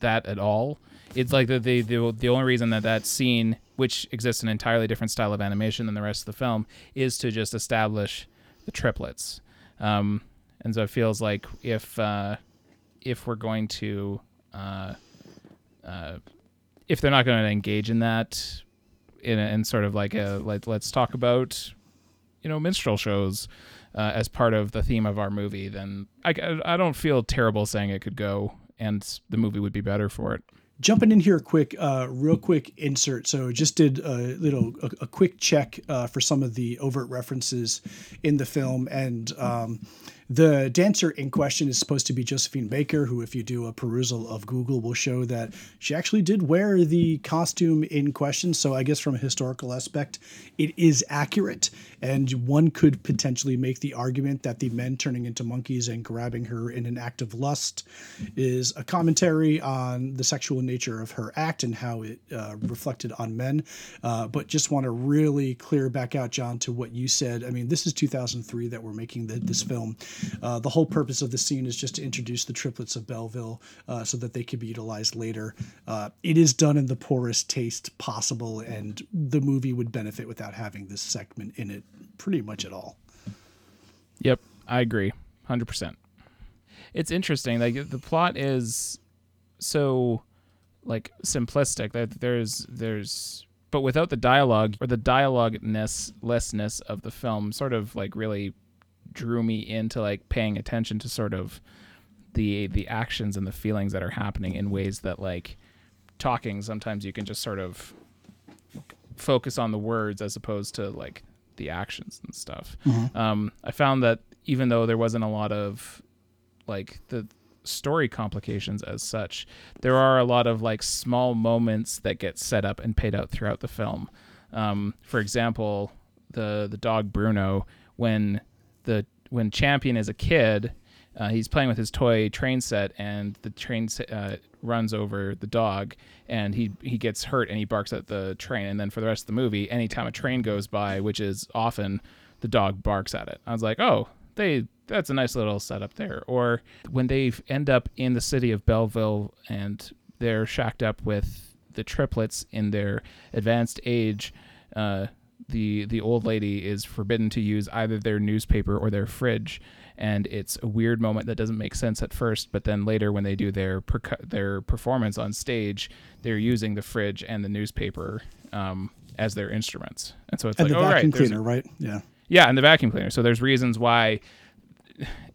that at all. It's like the the the, the only reason that that scene, which exists in an entirely different style of animation than the rest of the film, is to just establish the triplets. Um, and so it feels like if uh, if we're going to uh, uh, if they're not going to engage in that in, a, in sort of like a like let's talk about you know minstrel shows uh, as part of the theme of our movie, then I, I don't feel terrible saying it could go and the movie would be better for it jumping in here quick uh, real quick insert. So just did a little a, a quick check uh, for some of the overt references in the film. And um, the dancer in question is supposed to be Josephine Baker, who, if you do a perusal of Google, will show that she actually did wear the costume in question. So, I guess from a historical aspect, it is accurate. And one could potentially make the argument that the men turning into monkeys and grabbing her in an act of lust is a commentary on the sexual nature of her act and how it uh, reflected on men. Uh, but just want to really clear back out, John, to what you said. I mean, this is 2003 that we're making the, this film. Uh, the whole purpose of the scene is just to introduce the triplets of Belleville uh, so that they could be utilized later. Uh, it is done in the poorest taste possible, and the movie would benefit without having this segment in it pretty much at all. Yep, I agree, hundred percent. It's interesting. Like the plot is so like simplistic that there's there's but without the dialogue or the dialogue lessness of the film sort of like really drew me into like paying attention to sort of the the actions and the feelings that are happening in ways that like talking sometimes you can just sort of focus on the words as opposed to like the actions and stuff. Mm-hmm. Um, I found that even though there wasn't a lot of like the story complications as such, there are a lot of like small moments that get set up and paid out throughout the film. Um, for example, the the dog Bruno when the when Champion is a kid, uh, he's playing with his toy train set, and the train uh, runs over the dog, and he he gets hurt, and he barks at the train. And then for the rest of the movie, anytime a train goes by, which is often, the dog barks at it. I was like, oh, they that's a nice little setup there. Or when they end up in the city of Belleville, and they're shacked up with the triplets in their advanced age. Uh, the the old lady is forbidden to use either their newspaper or their fridge. And it's a weird moment that doesn't make sense at first but then later when they do their percu- their performance on stage they're using the fridge and the newspaper um, as their instruments. And so it's and like the oh, vacuum right, cleaner right? Yeah. Yeah and the vacuum cleaner. So there's reasons why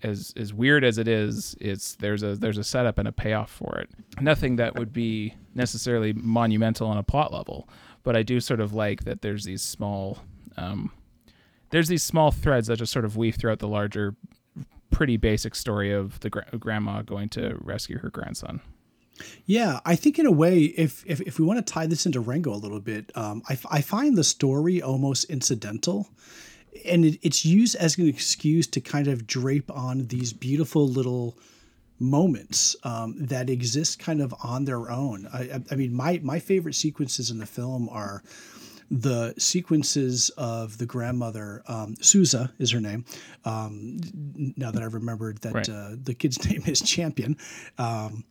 as as weird as it is it's there's a there's a setup and a payoff for it. Nothing that would be necessarily monumental on a plot level but I do sort of like that there's these small um, there's these small threads that just sort of weave throughout the larger pretty basic story of the gra- grandma going to rescue her grandson. Yeah, I think in a way, if if, if we want to tie this into Rango a little bit, um, I, I find the story almost incidental, and it, it's used as an excuse to kind of drape on these beautiful little moments um, that exist kind of on their own. I, I, mean, my my favorite sequences in the film are the sequences of the grandmother. Um, Souza is her name. Um, now that I've remembered that right. uh, the kid's name is Champion. Um,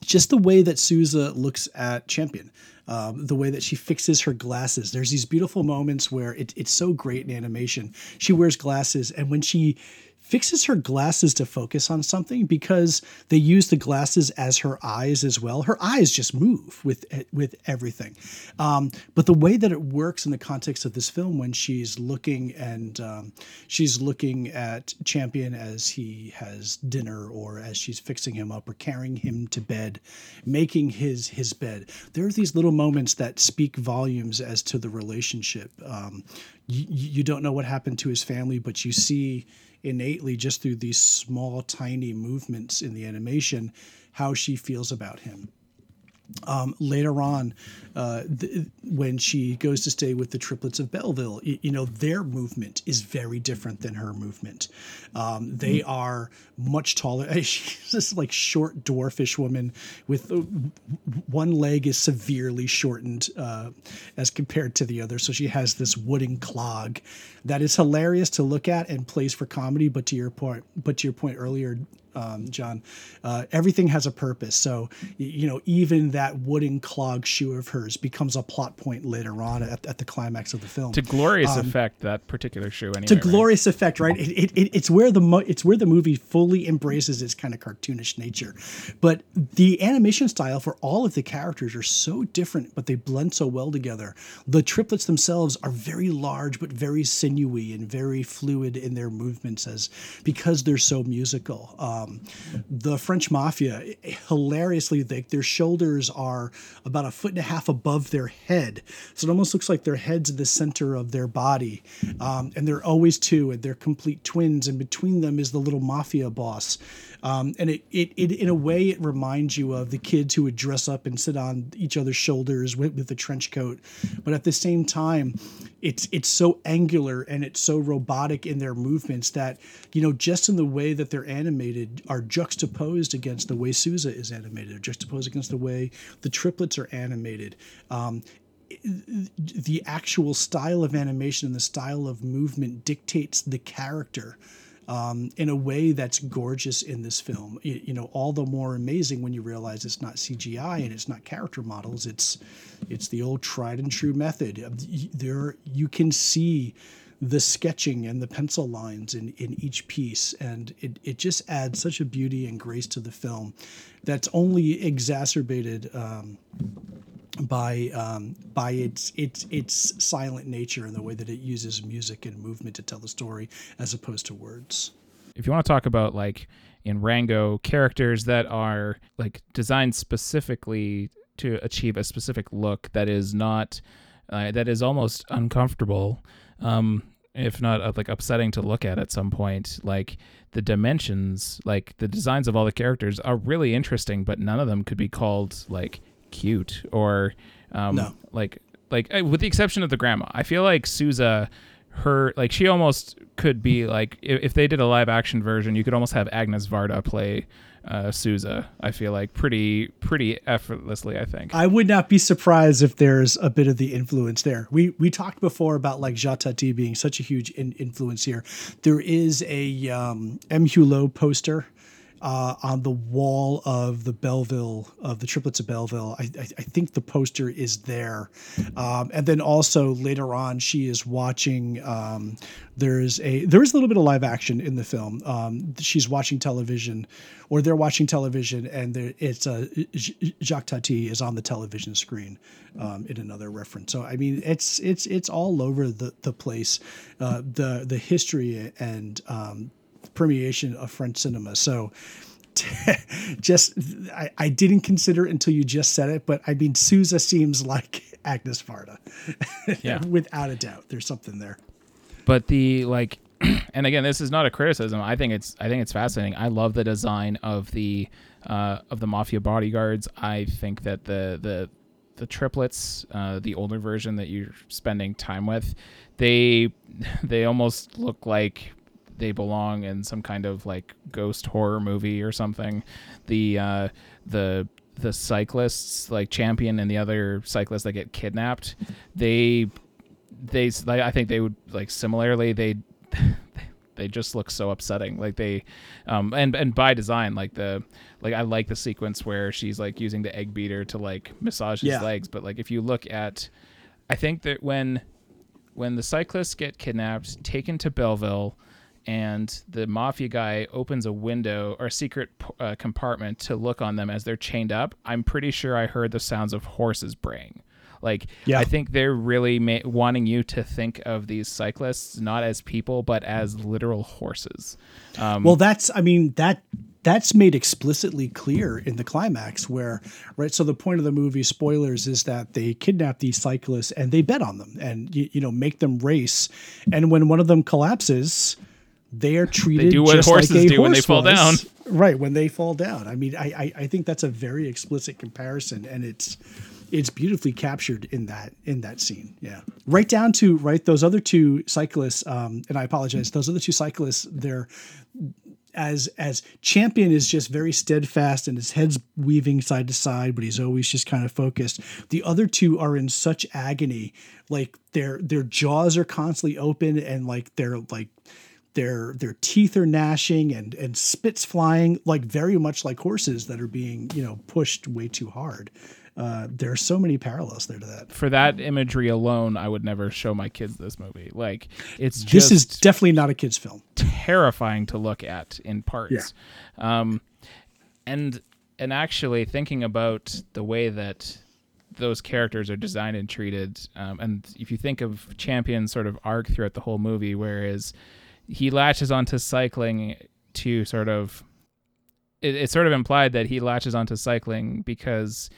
just the way that Souza looks at Champion. Um, the way that she fixes her glasses. There's these beautiful moments where it, it's so great in animation. She wears glasses, and when she fixes her glasses to focus on something because they use the glasses as her eyes as well. Her eyes just move with with everything. Um, but the way that it works in the context of this film, when she's looking and um, she's looking at Champion as he has dinner, or as she's fixing him up, or carrying him to bed, making his his bed. There are these little moments that speak volumes as to the relationship. Um, you, you don't know what happened to his family, but you see innately just through these small, tiny movements in the animation how she feels about him. Um, later on, uh, th- when she goes to stay with the triplets of Belleville, you, you know, their movement is very different than her movement. Um, they mm. are much taller. She's this like short, dwarfish woman with uh, one leg is severely shortened uh, as compared to the other. So she has this wooden clog that is hilarious to look at and plays for comedy. But to your point, but to your point earlier, um, John. Uh, everything has a purpose. So, you know, even that wooden clog shoe of hers becomes a plot point later on at, at the climax of the film. To glorious um, effect, that particular shoe. Anyway, to glorious right? effect, right? It, it, it's where the mo- it's where the movie fully embraces its kind of cartoonish nature. But the animation style for all of the characters are so different, but they blend so well together. The triplets themselves are very large, but very sinewy and very fluid in their movements, as because they're so musical. Um, um, the French mafia, hilariously, they, their shoulders are about a foot and a half above their head. So it almost looks like their head's in the center of their body. Um, and they're always two, and they're complete twins. And between them is the little mafia boss. Um, and it, it, it, in a way, it reminds you of the kids who would dress up and sit on each other's shoulders with, with the trench coat. But at the same time, it's it's so angular and it's so robotic in their movements that you know just in the way that they're animated are juxtaposed against the way Souza is animated, or juxtaposed against the way the triplets are animated. Um, the actual style of animation and the style of movement dictates the character um, in a way that's gorgeous in this film. You, you, know, all the more amazing when you realize it's not CGI and it's not character models. It's it's the old tried and true method. There, you can see the sketching and the pencil lines in, in each piece and it, it just adds such a beauty and grace to the film that's only exacerbated um, by um, by its its its silent nature and the way that it uses music and movement to tell the story as opposed to words. If you want to talk about like in Rango characters that are like designed specifically to achieve a specific look that is not uh, that is almost uncomfortable um, if not uh, like upsetting to look at at some point like the dimensions like the designs of all the characters are really interesting but none of them could be called like cute or um, no. like like uh, with the exception of the grandma. I feel like Souza her like she almost could be like if, if they did a live action version, you could almost have Agnes Varda play uh, Souza. I feel like pretty pretty effortlessly. I think I would not be surprised if there's a bit of the influence there. We we talked before about like Jacques Tati being such a huge in- influence here. There is a um, M. Hulot poster uh, on the wall of the Belleville of the triplets of Belleville. I, I, I think the poster is there, um, and then also later on she is watching. Um, there's a there is a little bit of live action in the film. Um, she's watching television, or they're watching television, and there, it's uh, Jacques Tati is on the television screen um, in another reference. So I mean, it's it's it's all over the the place. Uh, the the history and um, permeation of French cinema. So just I, I didn't consider it until you just said it, but I mean Souza seems like Agnes Varda. yeah. Without a doubt. There's something there. But the like and again, this is not a criticism. I think it's I think it's fascinating. I love the design of the uh, of the mafia bodyguards. I think that the the the triplets, uh, the older version that you're spending time with, they they almost look like they belong in some kind of like ghost horror movie or something. The uh, the the cyclists like champion and the other cyclists that get kidnapped, they they I think they would like similarly they they just look so upsetting like they um and and by design like the like i like the sequence where she's like using the egg beater to like massage his yeah. legs but like if you look at i think that when when the cyclists get kidnapped taken to belleville and the mafia guy opens a window or a secret uh, compartment to look on them as they're chained up, I'm pretty sure I heard the sounds of horses braying. Like, yeah. I think they're really ma- wanting you to think of these cyclists not as people, but as literal horses. Um, well, that's, I mean, that that's made explicitly clear in the climax where right so the point of the movie spoilers is that they kidnap these cyclists and they bet on them and you, you know make them race and when one of them collapses they are treated they do what horses like do horse when they fall down right when they fall down i mean I, I i think that's a very explicit comparison and it's it's beautifully captured in that in that scene. Yeah, right down to right those other two cyclists. Um, and I apologize. Those other two cyclists, they're as as champion is just very steadfast and his head's weaving side to side, but he's always just kind of focused. The other two are in such agony, like their their jaws are constantly open and like they're like their their teeth are gnashing and and spits flying, like very much like horses that are being you know pushed way too hard uh, there are so many parallels there to that. For that imagery alone, I would never show my kids this movie. Like it's this is definitely not a kids film. Terrifying to look at in parts. Yeah. Um, and and actually thinking about the way that those characters are designed and treated, um, and if you think of Champion's sort of arc throughout the whole movie, whereas he latches onto cycling to sort of it, it's sort of implied that he latches onto cycling because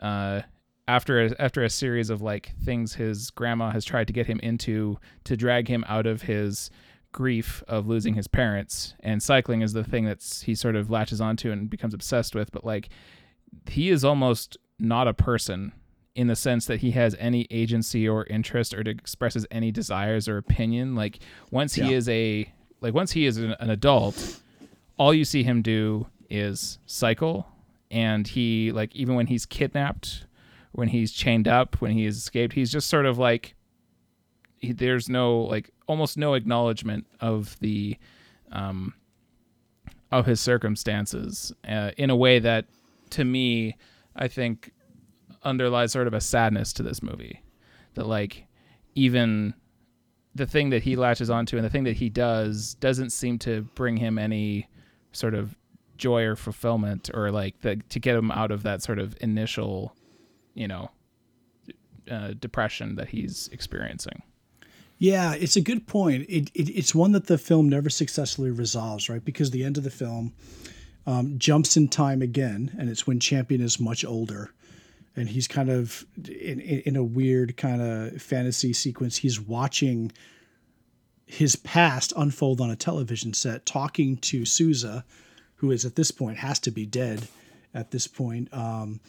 uh, after a, after a series of like things his grandma has tried to get him into to drag him out of his grief of losing his parents. And cycling is the thing that's he sort of latches onto and becomes obsessed with. But like he is almost not a person in the sense that he has any agency or interest or expresses any desires or opinion like once yeah. he is a like once he is an, an adult all you see him do is cycle and he like even when he's kidnapped when he's chained up when he's escaped he's just sort of like he, there's no like almost no acknowledgement of the um of his circumstances uh, in a way that to me i think underlies sort of a sadness to this movie. That like even the thing that he latches onto and the thing that he does doesn't seem to bring him any sort of joy or fulfillment or like the to get him out of that sort of initial you know uh, depression that he's experiencing. Yeah it's a good point. It, it, it's one that the film never successfully resolves right? Because the end of the film um, jumps in time again and it's when champion is much older and he's kind of in, in, in a weird kind of fantasy sequence he's watching his past unfold on a television set talking to souza who is at this point has to be dead at this point. Um,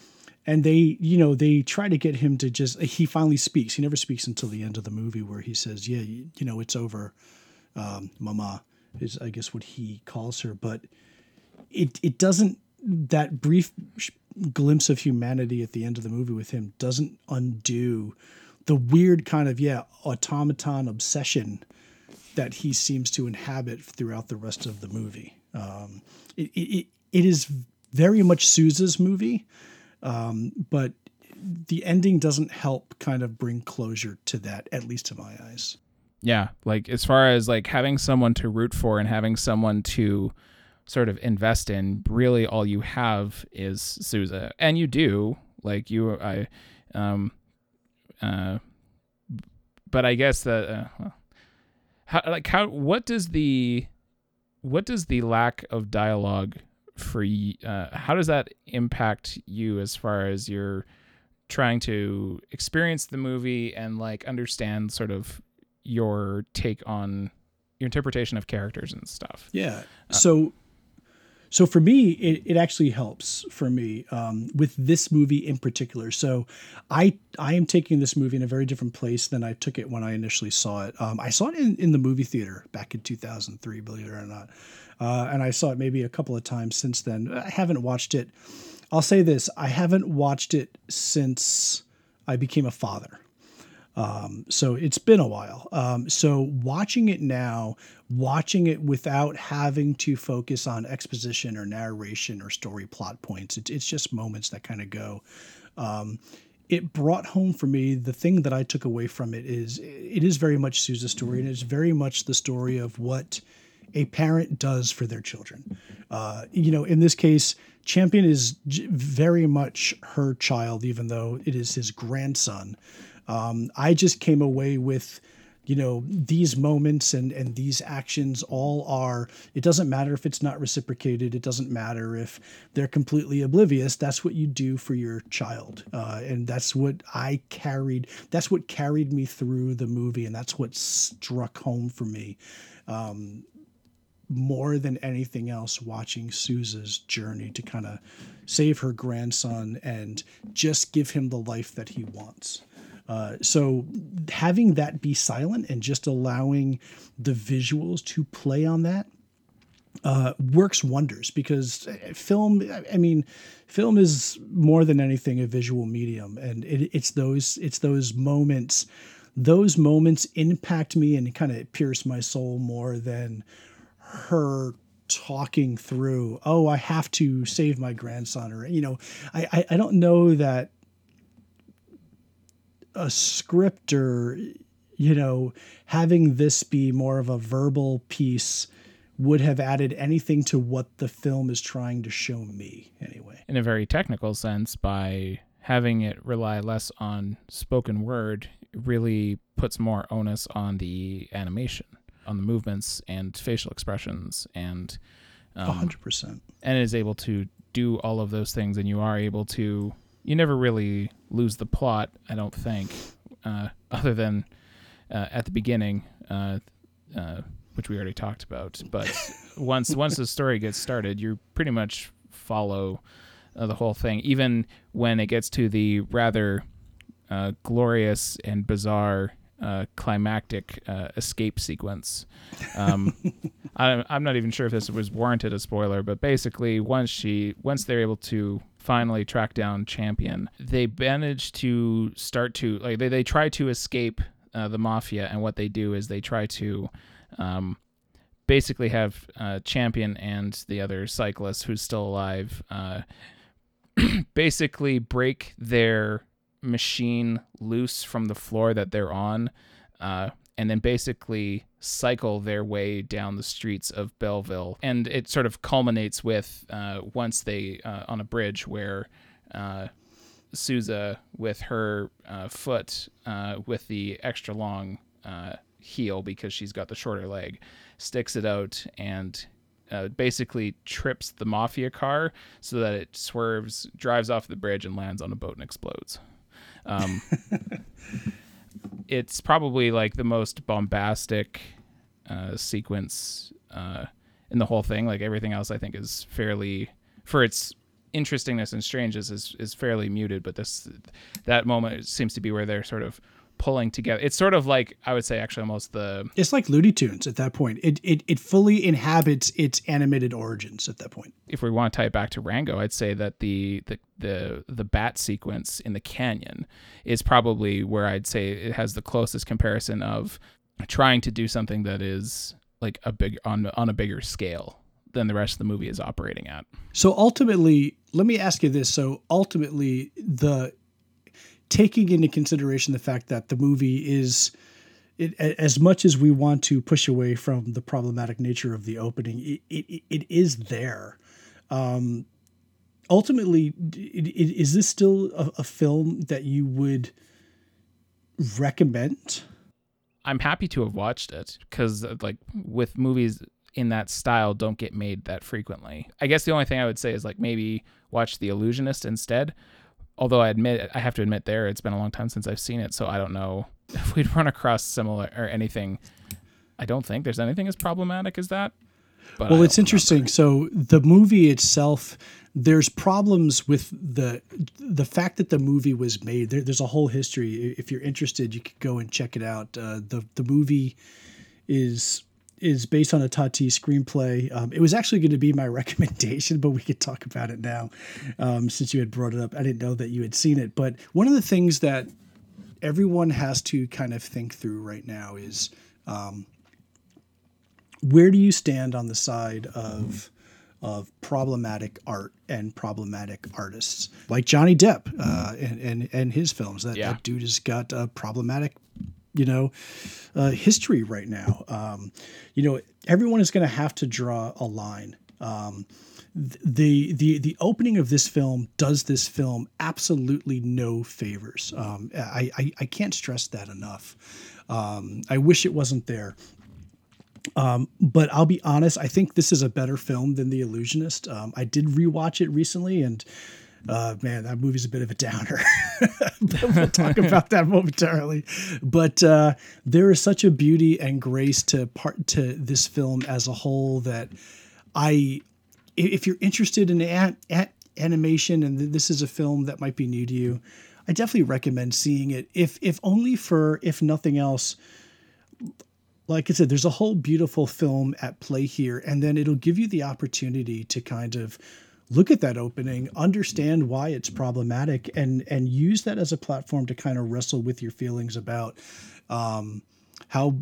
and they, you know, they try to get him to just. He finally speaks. He never speaks until the end of the movie, where he says, "Yeah, you, you know, it's over." Um, Mama is, I guess, what he calls her, but it it doesn't. That brief glimpse of humanity at the end of the movie with him doesn't undo the weird kind of yeah automaton obsession that he seems to inhabit throughout the rest of the movie. Um, it, it, it is very much Souza's movie, um, but the ending doesn't help kind of bring closure to that, at least to my eyes. Yeah, like as far as like having someone to root for and having someone to sort of invest in, really all you have is Souza, and you do like you I, um, uh, but I guess that uh, how like how what does the what does the lack of dialogue for uh, how does that impact you as far as you're trying to experience the movie and like understand sort of your take on your interpretation of characters and stuff? Yeah. Uh, so so for me, it, it actually helps for me um, with this movie in particular. So I I am taking this movie in a very different place than I took it when I initially saw it. Um, I saw it in, in the movie theater back in 2003, believe it or not. Uh, and I saw it maybe a couple of times since then. I haven't watched it. I'll say this I haven't watched it since I became a father. Um, so it's been a while. Um, so watching it now, watching it without having to focus on exposition or narration or story plot points, it, it's just moments that kind of go. Um, it brought home for me the thing that I took away from it is it is very much Souza's story and it's very much the story of what a parent does for their children. Uh, you know, in this case, Champion is very much her child, even though it is his grandson. Um, I just came away with you know these moments and and these actions all are it doesn't matter if it's not reciprocated it doesn't matter if they're completely oblivious that's what you do for your child uh, and that's what i carried that's what carried me through the movie and that's what struck home for me um, more than anything else watching Souza's journey to kind of save her grandson and just give him the life that he wants. Uh, so having that be silent and just allowing the visuals to play on that uh, works wonders because uh, film i mean film is more than anything a visual medium. And it, it's those it's those moments those moments impact me and kind of pierce my soul more than her talking through oh i have to save my grandson or you know i i, I don't know that a scripter, you know, having this be more of a verbal piece would have added anything to what the film is trying to show me anyway. In a very technical sense, by having it rely less on spoken word, really puts more onus on the animation, on the movements and facial expressions, and um, 100%. And is able to do all of those things, and you are able to you never really lose the plot, I don't think, uh, other than uh, at the beginning, uh, uh which we already talked about. But once once the story gets started, you pretty much follow uh, the whole thing, even when it gets to the rather uh, glorious and bizarre uh, climactic uh, escape sequence. Um, I, I'm not even sure if this was warranted a spoiler, but basically, once she once they're able to finally track down Champion, they manage to start to like they they try to escape uh, the mafia, and what they do is they try to. Um, basically have uh, champion and the other cyclist who's still alive uh, basically break their machine loose from the floor that they're on, uh, and then basically cycle their way down the streets of Belleville. And it sort of culminates with uh, once they uh, on a bridge where uh, Souza, with her uh, foot with the extra long heel because she's got the shorter leg, sticks it out and uh, basically trips the mafia car so that it swerves, drives off the bridge, and lands on a boat and explodes. Um, it's probably like the most bombastic uh, sequence uh, in the whole thing. Like everything else, I think is fairly for its interestingness and strangeness is is fairly muted. But this that moment seems to be where they're sort of pulling together. It's sort of like I would say actually almost the It's like Looney Tunes at that point. It it it fully inhabits its animated origins at that point. If we want to tie it back to Rango, I'd say that the the the the bat sequence in the canyon is probably where I'd say it has the closest comparison of trying to do something that is like a big on on a bigger scale than the rest of the movie is operating at. So ultimately, let me ask you this. So ultimately the taking into consideration the fact that the movie is it, as much as we want to push away from the problematic nature of the opening, it, it, it is there. Um, ultimately, is this still a, a, film that you would recommend? I'm happy to have watched it because, like, with movies in that style, don't get made that frequently. I guess the only thing I would say is like maybe watch The Illusionist instead, although I admit I have to admit there it's been a long time since I've seen it, so I don't know if we'd run across similar or anything. I don't think there's anything as problematic as that. well, it's interesting. Remember. So the movie itself, there's problems with the the fact that the movie was made. There, there's a whole history. If you're interested, you could go and check it out. Uh, the the movie is is based on a Tati screenplay. Um, it was actually going to be my recommendation, but we could talk about it now um, since you had brought it up. I didn't know that you had seen it, but one of the things that everyone has to kind of think through right now is um, where do you stand on the side of of problematic art and problematic artists like Johnny Depp uh, and, and and his films. That, yeah. that dude has got a problematic you know uh, history right now. Um, you know, everyone is going to have to draw a line. Um, the the the opening of this film does this film absolutely no favors. Um, I, I, I can't stress that enough. Um, I wish it wasn't there. Um, but I'll be honest, I think this is a better film than The Illusionist. Um, I did rewatch it recently, and uh, man, that movie's a bit of a downer. we'll talk about that momentarily. But uh, there is such a beauty and grace to part to this film as a whole that I if you're interested in an, an, animation and this is a film that might be new to you, I definitely recommend seeing it. If if only for if nothing else. Like I said, there's a whole beautiful film at play here, and then it'll give you the opportunity to kind of look at that opening, understand why it's problematic, and and use that as a platform to kind of wrestle with your feelings about um, how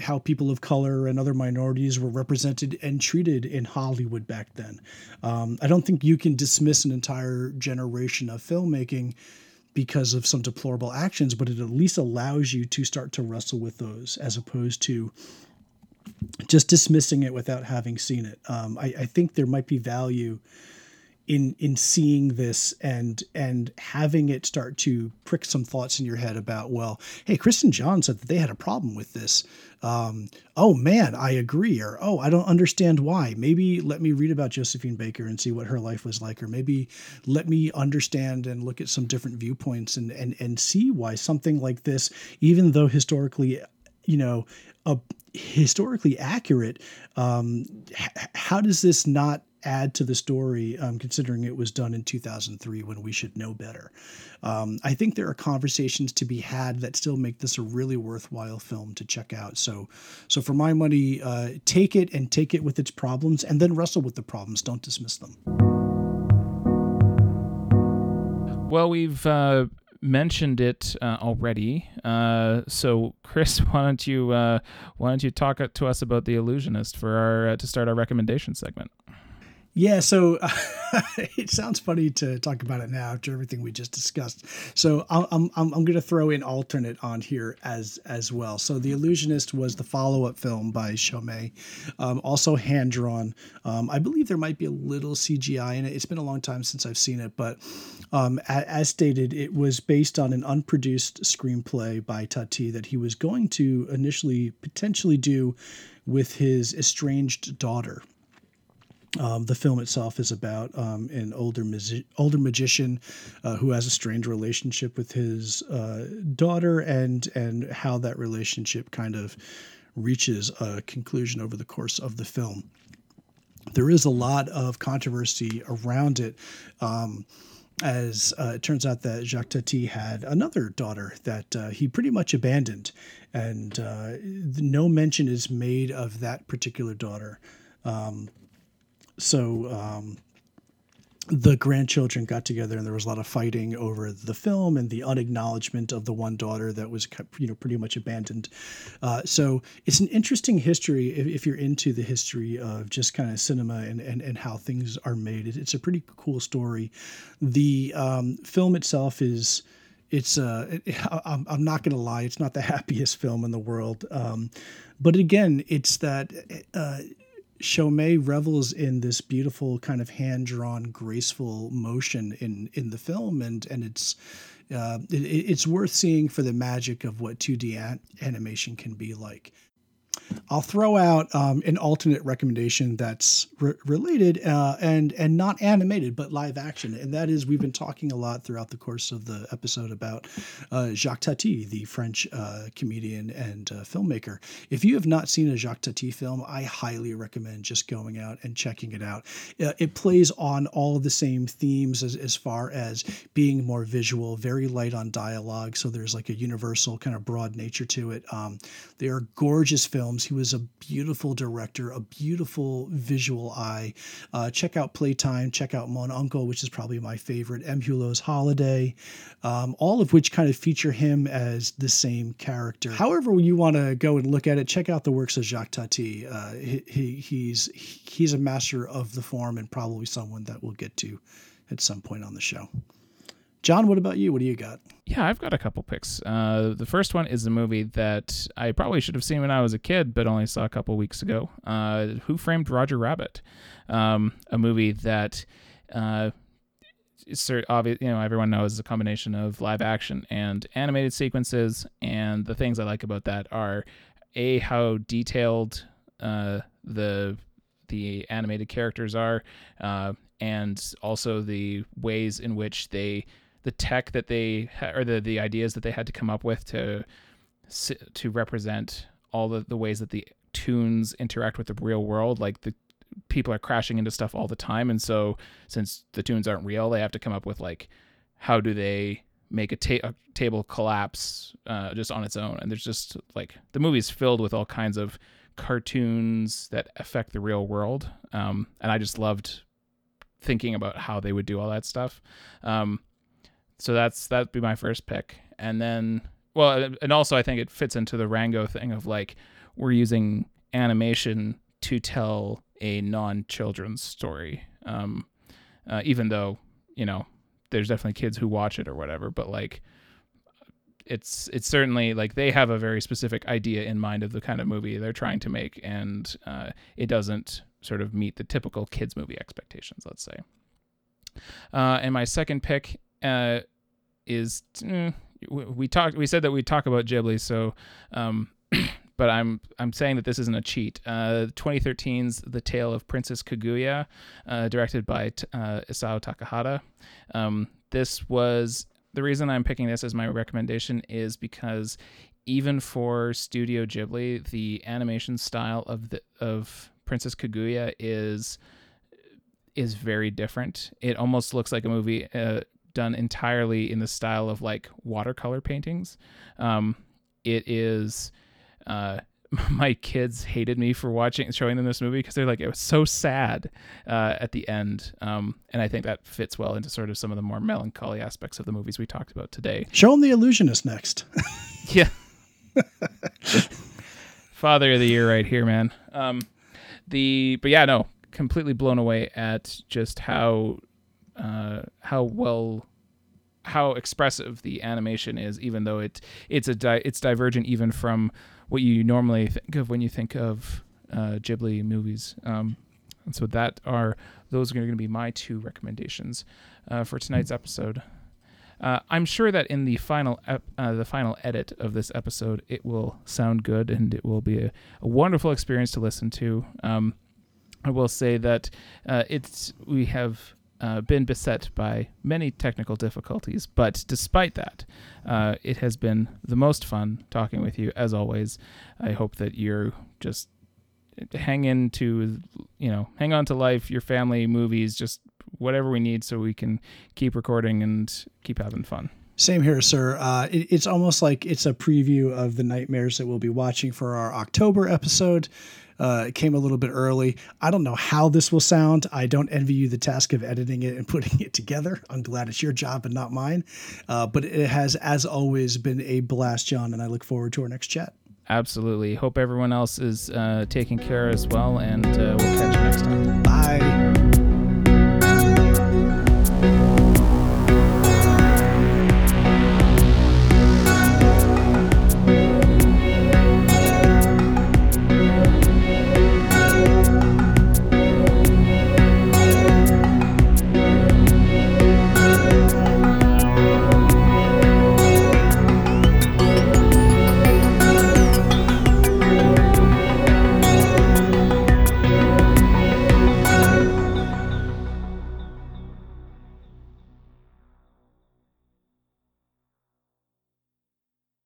how people of color and other minorities were represented and treated in Hollywood back then. Um, I don't think you can dismiss an entire generation of filmmaking because of some deplorable actions, but it at least allows you to start to wrestle with those as opposed to just dismissing it without having seen it. Um, I, I think there might be value in in seeing this and and having it start to prick some thoughts in your head about well hey kristen john said that they had a problem with this. Um, oh man i agree. Or oh i don't understand why. Maybe let me read about josephine baker and see what her life was like. Or maybe let me understand and look at some different viewpoints and and and see why something like this even though historically you know a historically accurate um, h- how does this not add to the story, um, considering it was done in 2003 when we should know better. Um, I think there are conversations to be had that still make this a really worthwhile film to check out. So, so for my money, uh, take it and take it with its problems, and then wrestle with the problems. Don't dismiss them. Well, we've uh, mentioned it uh, already. Uh, so, Chris, why don't you uh, why don't you talk to us about the Illusionist for our uh, to start our recommendation segment? Yeah, so uh, it sounds funny to talk about it now after everything we just discussed. So I'm I'm, I'm going to throw in alternate on here as as well. So The Illusionist was the follow up film by Chomet, um, also hand drawn. Um, I believe there might be a little CGI in it. It's been a long time since I've seen it, but um, as, as stated, it was based on an unproduced screenplay by Tati that he was going to initially potentially do with his estranged daughter. Um, the film itself is about um, an older magi- older magician uh, who has a strained relationship with his uh, daughter, and and how that relationship kind of reaches a conclusion over the course of the film. There is a lot of controversy around it. Um, as uh, it turns out that Jacques Tati had another daughter that uh, he pretty much abandoned, and uh, no mention is made of that particular daughter. Um, so um, the grandchildren got together and there was a lot of fighting over the film and the unacknowledgement of the one daughter that was you know pretty much abandoned. Uh, so it's an interesting history if, if, you're into the history of just kind of cinema and, and, and how things are made. It's a pretty cool story. The um, film itself is it's uh, it, I'm, I'm not going to lie it's not the happiest film in the world. Um, but again it's that uh, Chomet revels in this beautiful kind of hand drawn, graceful motion in in the film, and and it's uh, it, it's worth seeing for the magic of what 2D animation can be like. I'll throw out um, an alternate recommendation that's re- related uh, and and not animated but live action, and that is we've been talking a lot throughout the course of the episode about uh, Jacques Tati, the French uh, comedian and uh, filmmaker. If you have not seen a Jacques Tati film, I highly recommend just going out and checking it out. Uh, it plays on all the same themes as, as far as being more visual, very light on dialogue, so there's like a universal kind of broad nature to it. Um, they are gorgeous films films. He was a beautiful director, a beautiful visual eye. Uh, check out Playtime, check out Mon Oncle, which is probably my favorite, M. Hulot's Holiday, um, all of which kind of feature him as the same character. However, you want to go and look at it, check out the works of Jacques Tati. Uh, he, he, he's he's a master of the form and probably someone that we'll get to at some point on the show. John, what about you? What do you got? Yeah, I've got a couple picks. Uh, the first one is a movie that I probably should have seen when I was a kid, but only saw a couple weeks ago. Uh, Who Framed Roger Rabbit? Um, a movie that, uh, obvious, you know, everyone knows is a combination of live action and animated sequences. And the things I like about that are a how detailed uh, the the animated characters are, uh, and also the ways in which they the tech that they or the the ideas that they had to come up with to to represent all the, the ways that the toons interact with the real world like the people are crashing into stuff all the time. And so since the toons aren't real they have to come up with like how do they make a, ta- a table collapse uh, just on its own? And there's just like the movie's filled with all kinds of cartoons that affect the real world. Um, and i just loved thinking about how they would do all that stuff. Um, so that's that'd be my first pick. And then well and also i think it fits into the rango thing of like we're using animation to tell a non-children's story. Um, uh, even though you know there's definitely kids who watch it or whatever but like it's it's certainly like they have a very specific idea in mind of the kind of movie they're trying to make and uh, it doesn't sort of meet the typical kids movie expectations let's say. Uh, and my second pick uh, is mm, we talked we said that we talk about Ghibli so um, but I'm I'm saying that this isn't a cheat. Uh, 2013's The Tale of Princess Kaguya, uh, directed by uh, Isao Takahata. Um, this was the reason I'm picking this as my recommendation is because even for Studio Ghibli, the animation style of the of Princess Kaguya is is very different. It almost looks like a movie uh, done entirely in the style of like watercolor paintings. Um, it is uh, my kids hated me for watching and showing them this movie because they're like it was so sad uh, at the end. Um, and i think that fits well into sort of some of the more melancholy aspects of the movies we talked about today. Show them the illusionist next. Yeah. Father of the year right here man. Um, the but yeah no completely blown away at just how uh, how well how expressive the animation is even though it it's a di- it's divergent even from what you normally think of when you think of uh, Ghibli movies. Um, and so that are those are going to be my two recommendations uh, for tonight's episode. Uh, I'm sure that in the final ep- uh, the final edit of this episode, it will sound good and it will be a, a wonderful experience to listen to. Um, I will say that uh, it's we have uh, been beset by many technical difficulties, but despite that, uh, it has been the most fun talking with you as always. I hope that you're just hang into, you know, hang on to life, your family, movies, just whatever we need so we can keep recording and keep having fun. Same here, sir. Uh, it, it's almost like it's a preview of the nightmares that we'll be watching for our October episode. Uh, it came a little bit early. I don't know how this will sound. I don't envy you the task of editing it and putting it together. I'm glad it's your job and not mine. Uh, but it has, as always, been a blast, John, and I look forward to our next chat. Absolutely. Hope everyone else is uh, taking care as well, and uh, we'll